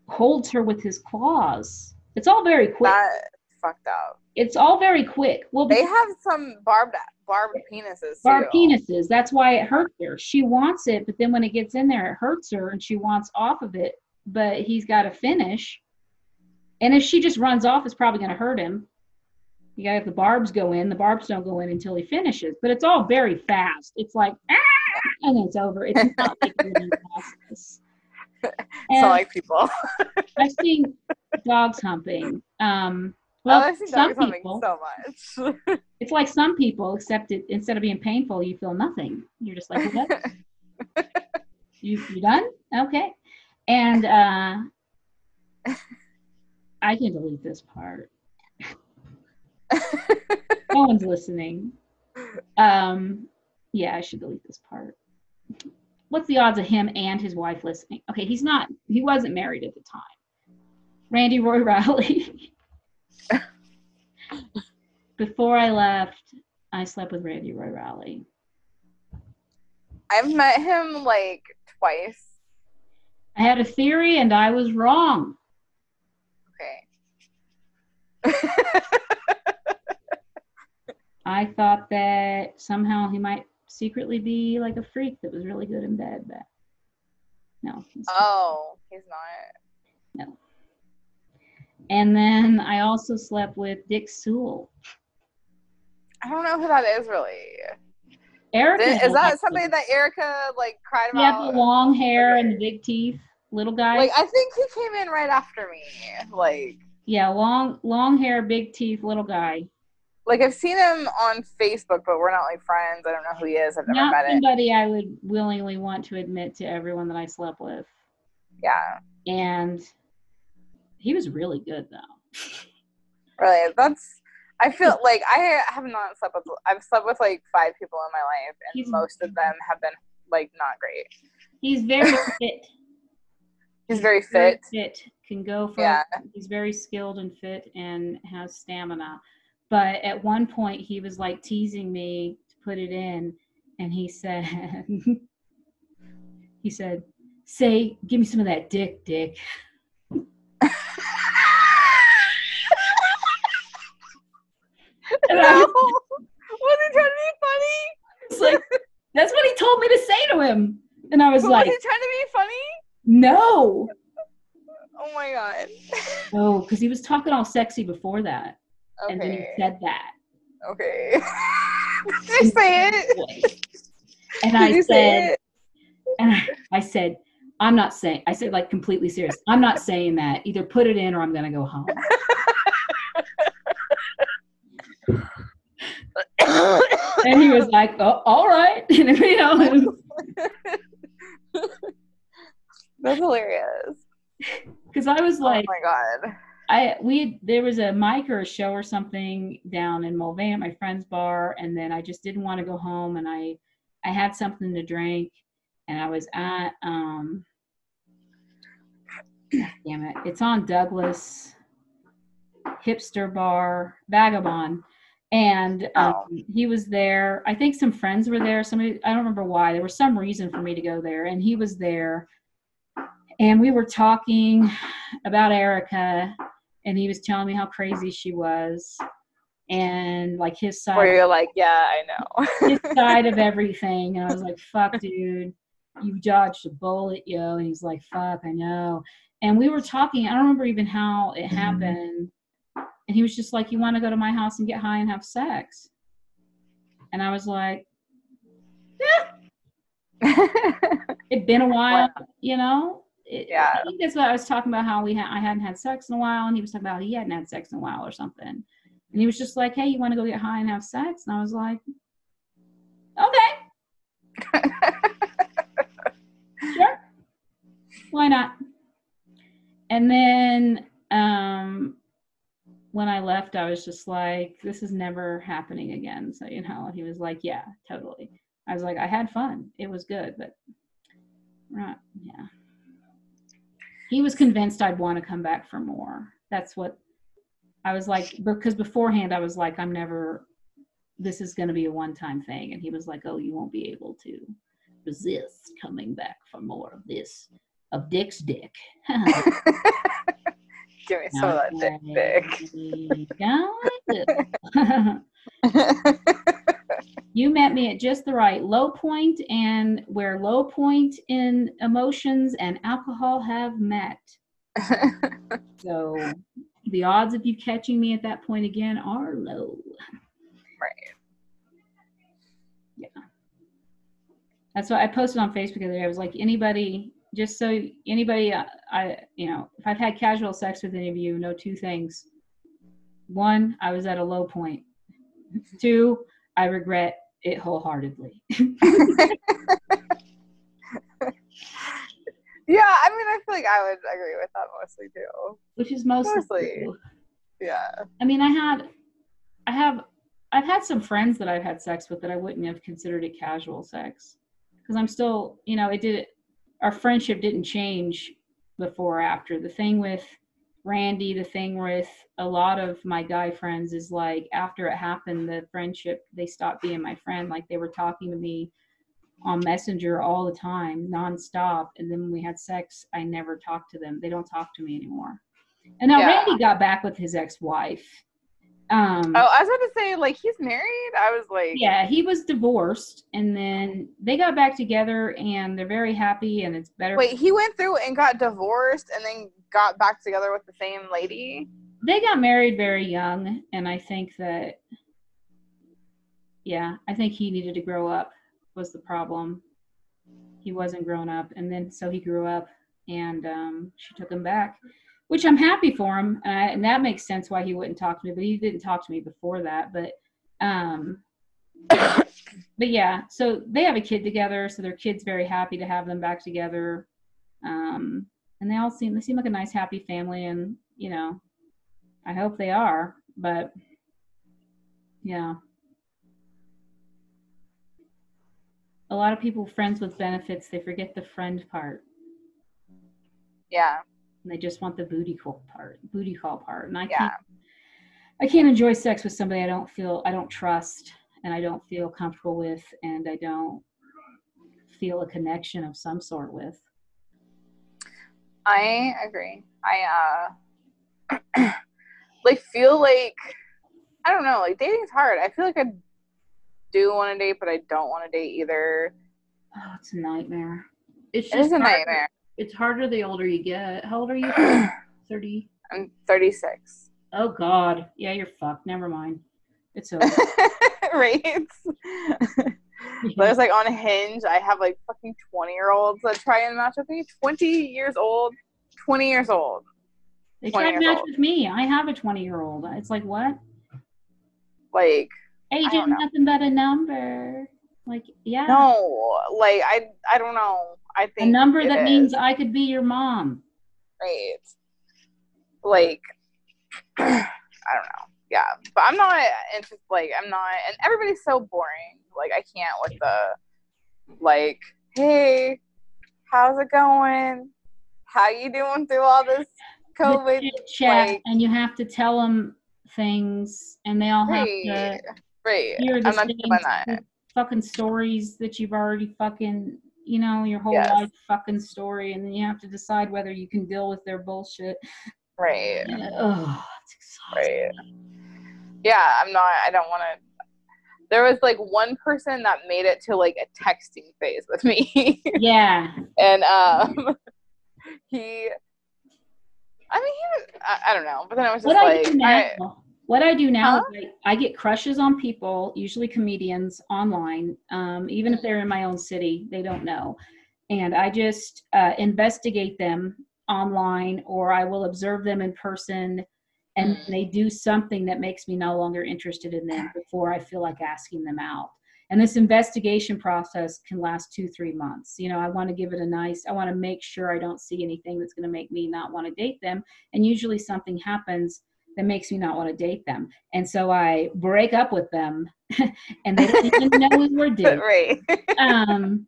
holds her with his claws. It's all very quick. That fucked up. It's all very quick. Well, they have some barbed barbed penises. Barbed penises. That's why it hurts her. She wants it, but then when it gets in there, it hurts her, and she wants off of it. But he's got to finish. And if she just runs off, it's probably going to hurt him. You got to have the barbs go in. The barbs don't go in until he finishes. But it's all very fast. It's like ah, and then it's over. It's <laughs> not like process. <laughs> It's not like people. I've seen dogs humping. Um, well, oh, some people, so much. <laughs> it's like some people, except it, instead of being painful, you feel nothing. You're just like, what? you you done? Okay. And uh, I can delete this part. <laughs> no one's listening. Um, yeah, I should delete this part. What's the odds of him and his wife listening? Okay, he's not. He wasn't married at the time. Randy Roy Rowley. <laughs> Before I left, I slept with Randy Roy Rowley. I've met him like twice. I had a theory and I was wrong. Okay. <laughs> I thought that somehow he might secretly be like a freak that was really good in bed, but no. He's oh, he's not. No. And then I also slept with Dick Sewell. I don't know who that is really. Erica. Is that somebody that Erica like cried about? Yeah, the long hair okay. and the big teeth, little guy. Like I think he came in right after me. Like yeah, long long hair, big teeth, little guy. Like I've seen him on Facebook, but we're not like friends. I don't know who he is. I've never not met him. somebody I would willingly want to admit to everyone that I slept with. Yeah. And he was really good though. Really, that's. I feel like I have not slept with. I've slept with like five people in my life, and he's, most of them have been like not great. He's very fit. He's very fit. Very fit can go for. Yeah. He's very skilled and fit and has stamina. But at one point, he was like teasing me to put it in, and he said, <laughs> he said, "Say, give me some of that dick, Dick." <laughs> no. was he trying to be funny? It's like that's what he told me to say to him, and I was but like, "Was he trying to be funny?" No. Oh my god. <laughs> oh, because he was talking all sexy before that, okay. and then he said that. Okay. <laughs> Did you say it? And I said, and I, I said, I'm not saying. I said like completely serious. I'm not saying that. Either put it in or I'm gonna go home. <laughs> and he was like, "Oh, all right," and you know. That's hilarious. <laughs> Because I was like, "Oh my god." I we there was a mic or a show or something down in Mulvane at my friend's bar, and then I just didn't want to go home, and I I had something to drink, and I was at um. Damn it! It's on Douglas hipster bar vagabond and um, oh. he was there i think some friends were there somebody i don't remember why there was some reason for me to go there and he was there and we were talking about erica and he was telling me how crazy she was and like his side where you're like yeah i know his <laughs> side of everything and i was like fuck dude you dodged a bullet yo and he's like fuck i know and we were talking i don't remember even how it mm-hmm. happened and he was just like, You want to go to my house and get high and have sex? And I was like, Yeah. <laughs> It'd been a while, you know? It, Yeah. I think that's what I was talking about. How we had I hadn't had sex in a while, and he was talking about he hadn't had sex in a while or something. And he was just like, "Hey, you want to go get high and have sex?" And I was like, "Okay, <laughs> sure, why not?" And then um, when I left, I was just like, "This is never happening again." So you know, and he was like, "Yeah, totally." I was like, "I had fun. It was good, but right, yeah." He was convinced I'd want to come back for more. That's what I was like, because beforehand I was like, I'm never. This is going to be a one-time thing, and he was like, "Oh, you won't be able to resist coming back for more of this of Dick's dick." <laughs> Give me some of that dick dick. <laughs> <laughs> you met me at just the right low point and where low point in emotions and alcohol have met. <laughs> So the odds of you catching me at that point again are low. right. Yeah. That's why I posted on Facebook the other day. I was like, anybody, just so anybody, uh, I, you know, if I've had casual sex with any of you, know two things. One, I was at a low point. Two, I regret it wholeheartedly. <laughs> Yeah, I mean, I feel like I would agree with that mostly too. Which is mostly. Mostly. Yeah. I mean, I had, I have, I've had some friends that I've had sex with that I wouldn't have considered it casual sex, because I'm still, you know, it did, our friendship didn't change before or after. The thing with Randy, the thing with a lot of my guy friends is like after it happened, the friendship they stopped being my friend. Like they were talking to me on Messenger all the time, nonstop, and then when we had sex, I never talked to them. They don't talk to me anymore. And now Yeah. Randy got back with his ex-wife. Um, Oh, I was about to say, like, he's married. I was like, yeah, he was divorced, and then they got back together, and they're very happy, and it's better. wait, he went through and got divorced and then got back together with the same lady. They got married very young, and I think that, yeah, I think he needed to grow up was the problem. He wasn't grown up, and then so he grew up, and um, she took him back, which I'm happy for him, uh, and that makes sense why he wouldn't talk to me. But he didn't talk to me before that. But, um, but yeah, so they have a kid together, so their kid's very happy to have them back together, um, and they all seem they seem like a nice, happy family, and you know, I hope they are, but yeah. A lot of people friends with benefits, they forget the friend part. Yeah. And they just want the booty call part, booty call part. And I Yeah. can't I can't enjoy sex with somebody I don't feel I don't trust and I don't feel comfortable with and I don't feel a connection of some sort with. I agree. I uh <clears throat> like feel like I don't know, like dating's hard. I feel like I do want to date, but I don't want to date either. Oh, it's a nightmare. It's It is a harder- nightmare. It's harder the older you get. How old are you? <clears throat> 30. I'm 36. Oh God. Yeah, you're fucked. Never mind. It's <laughs> over. right? <laughs> There's <laughs> like on a Hinge, I have like fucking 20 year olds that try and match with me. 20 years old. 20 years old. They 20 try to match old. with me. I have a 20 year old. It's like, what? Like, Age don't is know. nothing but a number. Like, yeah. no, like I I don't know. I think a number that is, means I could be your mom. right. Like <clears throat> I don't know. Yeah. But I'm not interested like I'm not and everybody's so boring. Like I can't with the like, hey, how's it going? How you doing through all this COVID? chat, like- and you have to tell them things, and they all have Right. to Right. hear I'm the not same fucking stories that you've already fucking, you know, your whole Yes. life fucking story, and then you have to decide whether you can deal with their bullshit. Right. Oh, it's exhausting. Right. Yeah, I'm not I don't wanna there was like one person that made it to like a texting phase with me. <laughs> Yeah, and um <laughs> he I mean he I, I don't know, but then I was just what I like do now, I- what I do now Huh? is I, I get crushes on people, usually comedians online, um, even if they're in my own city, they don't know. and I just uh, investigate them online or I will observe them in person and they do something that makes me no longer interested in them before I feel like asking them out. And this investigation process can last two, three months. You know, I want to give it a nice, I want to make sure I don't see anything that's going to make me not want to date them. And usually something happens that makes me not want to date them. And so I break up with them <laughs> and they don't even know we were dating <laughs> right. um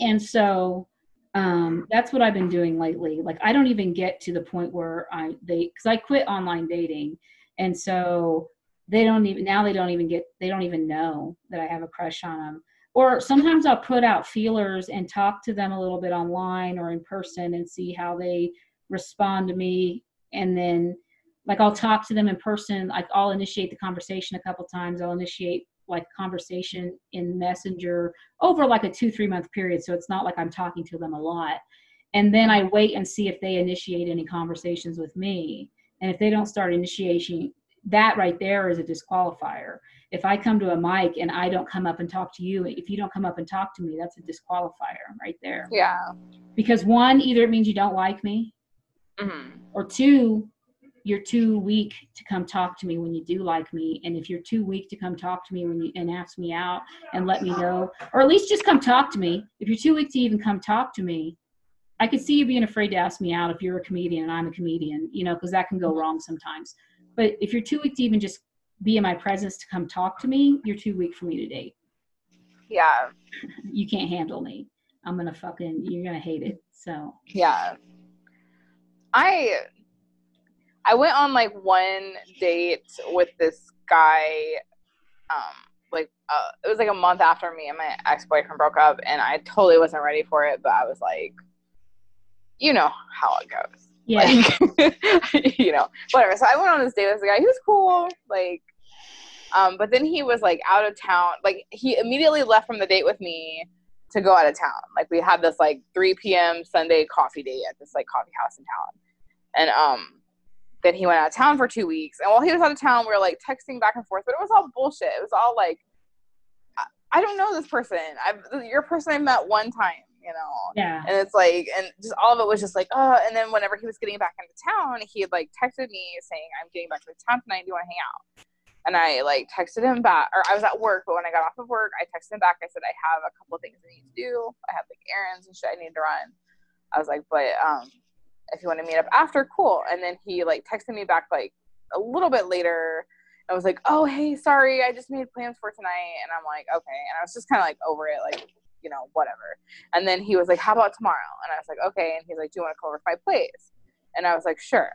and so um that's what i've been doing lately. Like i don't even get to the point where i they because i quit online dating and so they don't even now they don't even get they don't even know that i have a crush on them or sometimes i'll put out feelers and talk to them a little bit online or in person and see how they respond to me. And then like i'll talk to them in person like i'll initiate the conversation a couple times. I'll initiate like conversation in messenger over like a two three month period so it's not like i'm talking to them a lot. And then i wait and see if they initiate any conversations with me. And if they don't start initiation that right there is a disqualifier. If i come to a mic and i don't come up and talk to you if you don't come up and talk to me that's a disqualifier right there. Yeah. because one either it means you don't like me hmm or two you're too weak to come talk to me when you do like me. And if you're too weak to come talk to me when you and ask me out and let me know or at least just come talk to me. If you're too weak to even come talk to me i could see you being afraid to ask me out if you're a comedian and i'm a comedian you know because that can go wrong sometimes. But if you're too weak to even just be in my presence to come talk to me you're too weak for me to date. Yeah. <laughs> you can't handle me. I'm gonna fucking you're gonna hate it so. Yeah. I I went on like one date with this guy um like uh, it was like a month after me and my ex-boyfriend broke up and I totally wasn't ready for it but I was like you know how it goes. yeah Like, <laughs> you know, whatever. So I went on this date with this guy. He was cool. Like um but then he was like out of town. Like he immediately left from the date with me to go out of town. Like we had this like 3 p.m. Sunday coffee date at this like coffee house in town. And um then he went out of town for two weeks. And while he was out of town, we were like texting back and forth, but it was all bullshit. It was all like I, I don't know this person. I've you're a person I met one time, you know. yeah And it's like, and just all of it was just like, oh. And then whenever he was getting back into town, he had like texted me saying, I'm getting back to town tonight. Do you want to hang out? And I like texted him back, or I was at work, but when I got off of work, I texted him back. I said, I have a couple things I need to do. I have like errands and shit I need to run. I was like, but um, if you want to meet up after, cool. And then he like texted me back like a little bit later. I was like, oh, hey, sorry, I just made plans for tonight. And I'm like, okay. And I was just kind of like over it, like, you know, whatever. And then he was like, how about tomorrow? And I was like, okay. And he's like, do you want to come over to my place? And I was like, sure.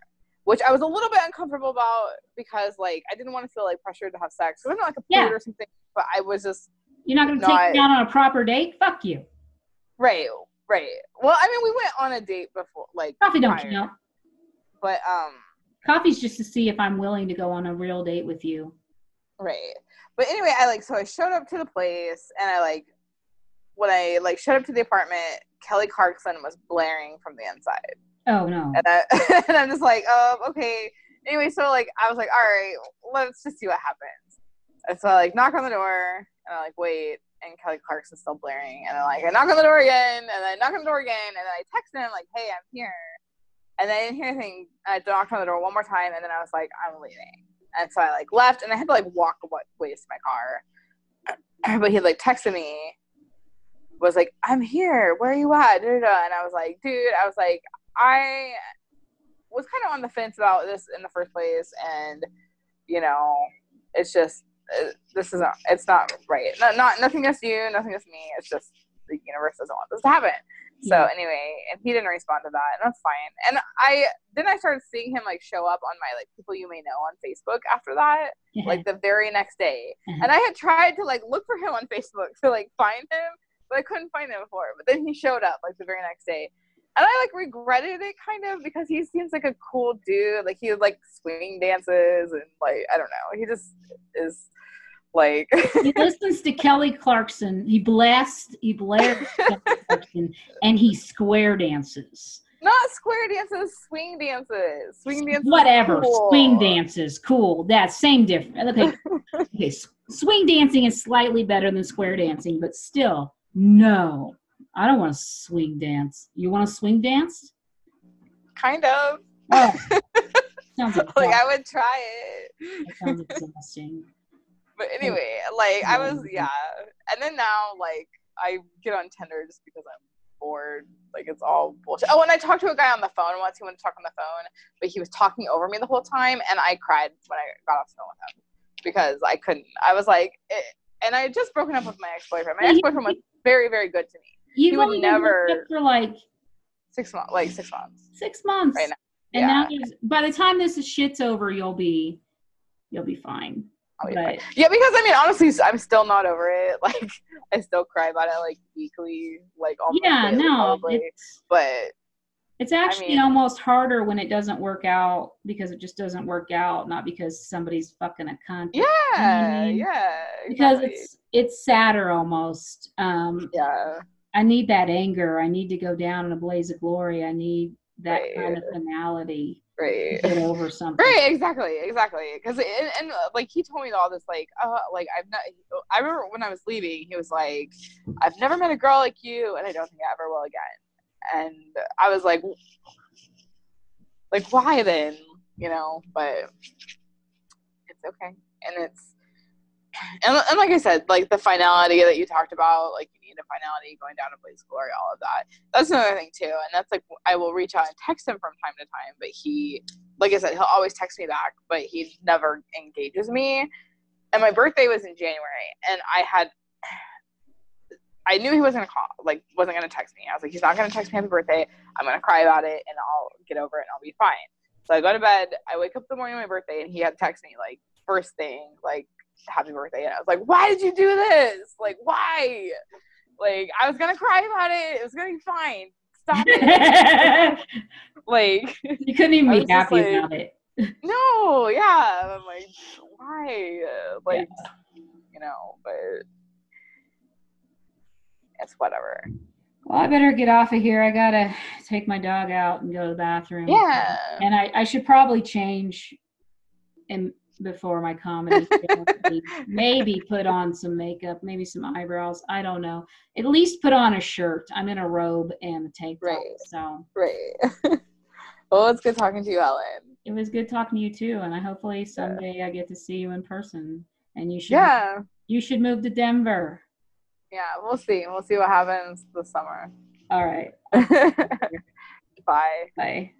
Which I was a little bit uncomfortable about because like I didn't want to feel like pressured to have sex. So I'm not like a Yeah. or something, but I was just you're not gonna take me out on a proper date fuck you right, right. Well, I mean, we went on a date before, like coffee don't prior, count but um, coffee's just to see if I'm willing to go on a real date with you. Right. But anyway, I like so I showed up to the place and I like when I like showed up to the apartment, Kelly Clarkson was blaring from the inside. Oh no. And I <laughs> and I'm just like, um, okay. Anyway, so like I was like, all right, let's just see what happens. And so I like knock on the door and I like wait and Kelly Clarkson's still blaring and I'm like I knock on the door again and then I knock on the door again and then I text him like, hey, I'm here. And then I didn't hear anything. I knocked on the door one more time and then I was like, I'm leaving. And so I like left and I had to like walk a wa- ways to my car. <clears throat> But he like texted me, was like, I'm here. Where are you at? And I was like, dude, I was like, I was kind of on the fence about this in the first place. And, you know, it's just, this is not, it's not right. Not, not nothing against you, nothing against me. It's just the universe doesn't want this to happen. So anyway, and he didn't respond to that, and that's fine. And I then I started seeing him like show up on my like people you may know on Facebook after that, like the very next day. Mhm. And I had tried to like look for him on Facebook to like find him, but I couldn't find him before. But then he showed up like the very next day. And I like regretted it kind of because he seems like a cool dude. Like he like swing dances and like I don't know. He just is like he <laughs> listens to Kelly Clarkson. He blasts, he <laughs> Clarkson, and he square dances. not square dances, swing dances. Swing dances. Whatever, cool. swing dances, cool. That same difference. Okay, <laughs> okay. Swing dancing is slightly better than square dancing, but still, no. I don't want to swing dance. You want to swing dance? Kind of. Oh, sounds like, like I would try it. that sounds exhausting. But <laughs> anyway, like I was Yeah. And then now like I get on Tinder just because I'm bored. Like it's all bullshit. Oh, and I talked to a guy on the phone once. He wanted to talk on the phone, but he was talking over me the whole time, and I cried when I got off the phone with him because I couldn't. I was like, it, and I had just broken up with my ex boyfriend. My ex boyfriend was very very good to me. Would only been hooked never- for like Six months, like six months. six months, Right now. and Yeah. now by the time this shit's over, you'll be you'll be fine. I'll be But fine. Yeah, because I mean, honestly, I'm still not over it. <laughs> Like, I still cry about it like weekly, like almost yeah, daily, no, probably. it's But it's actually mean- almost harder when it doesn't work out because it just doesn't work out, not because somebody's fucking a cunt. yeah, mean? yeah, because exactly. it's it's sadder almost. Um, yeah, I need that anger. I need to go down in a blaze of glory. I need that Right. kind of finality right. get over something. <laughs> Right, exactly, exactly. Because and, and uh, like he told me all this, like, uh, like I've not. I remember when I was leaving, he was like, "I've never met a girl like you, and I don't think I ever will again." And I was like, like why then? You know, but it's okay, and it's and, and like I said, like the finality that you talked about, like a finality going down to Blaze Glory, all of that. That's another thing too, and that's like I will reach out and text him from time to time, but he, like I said, he'll always text me back, but he never engages me. And my birthday was in January, and I had. I knew he wasn't gonna call, like, wasn't gonna text me. I was like, he's not gonna text me happy birthday. I'm gonna cry about it, and I'll get over it, and I'll be fine. So I go to bed. I wake up the morning of my birthday, and he had text me like first thing, like happy birthday. And I was like, why did you do this? Like, why? Like, I was gonna cry about it. It was gonna be fine. Stop it. <laughs> like, you couldn't even be happy like- about it. no, yeah. I'm like, why? Like, you know, but it's whatever. Well, I better get off of here. I gotta take my dog out and go to the bathroom. Yeah. And I, I should probably change in before my comedy. show. <laughs> maybe, put on some makeup, maybe some eyebrows. I don't know. At least put on a shirt. I'm in a robe and a tank top. Right. So Right. <laughs> well, it's good talking to you, Ellen. it was good talking to you too. And I hopefully someday I get to see you in person. And you should Yeah. you should move to Denver. Yeah, we'll see. We'll see what happens this summer. All right. <laughs> Bye. Bye.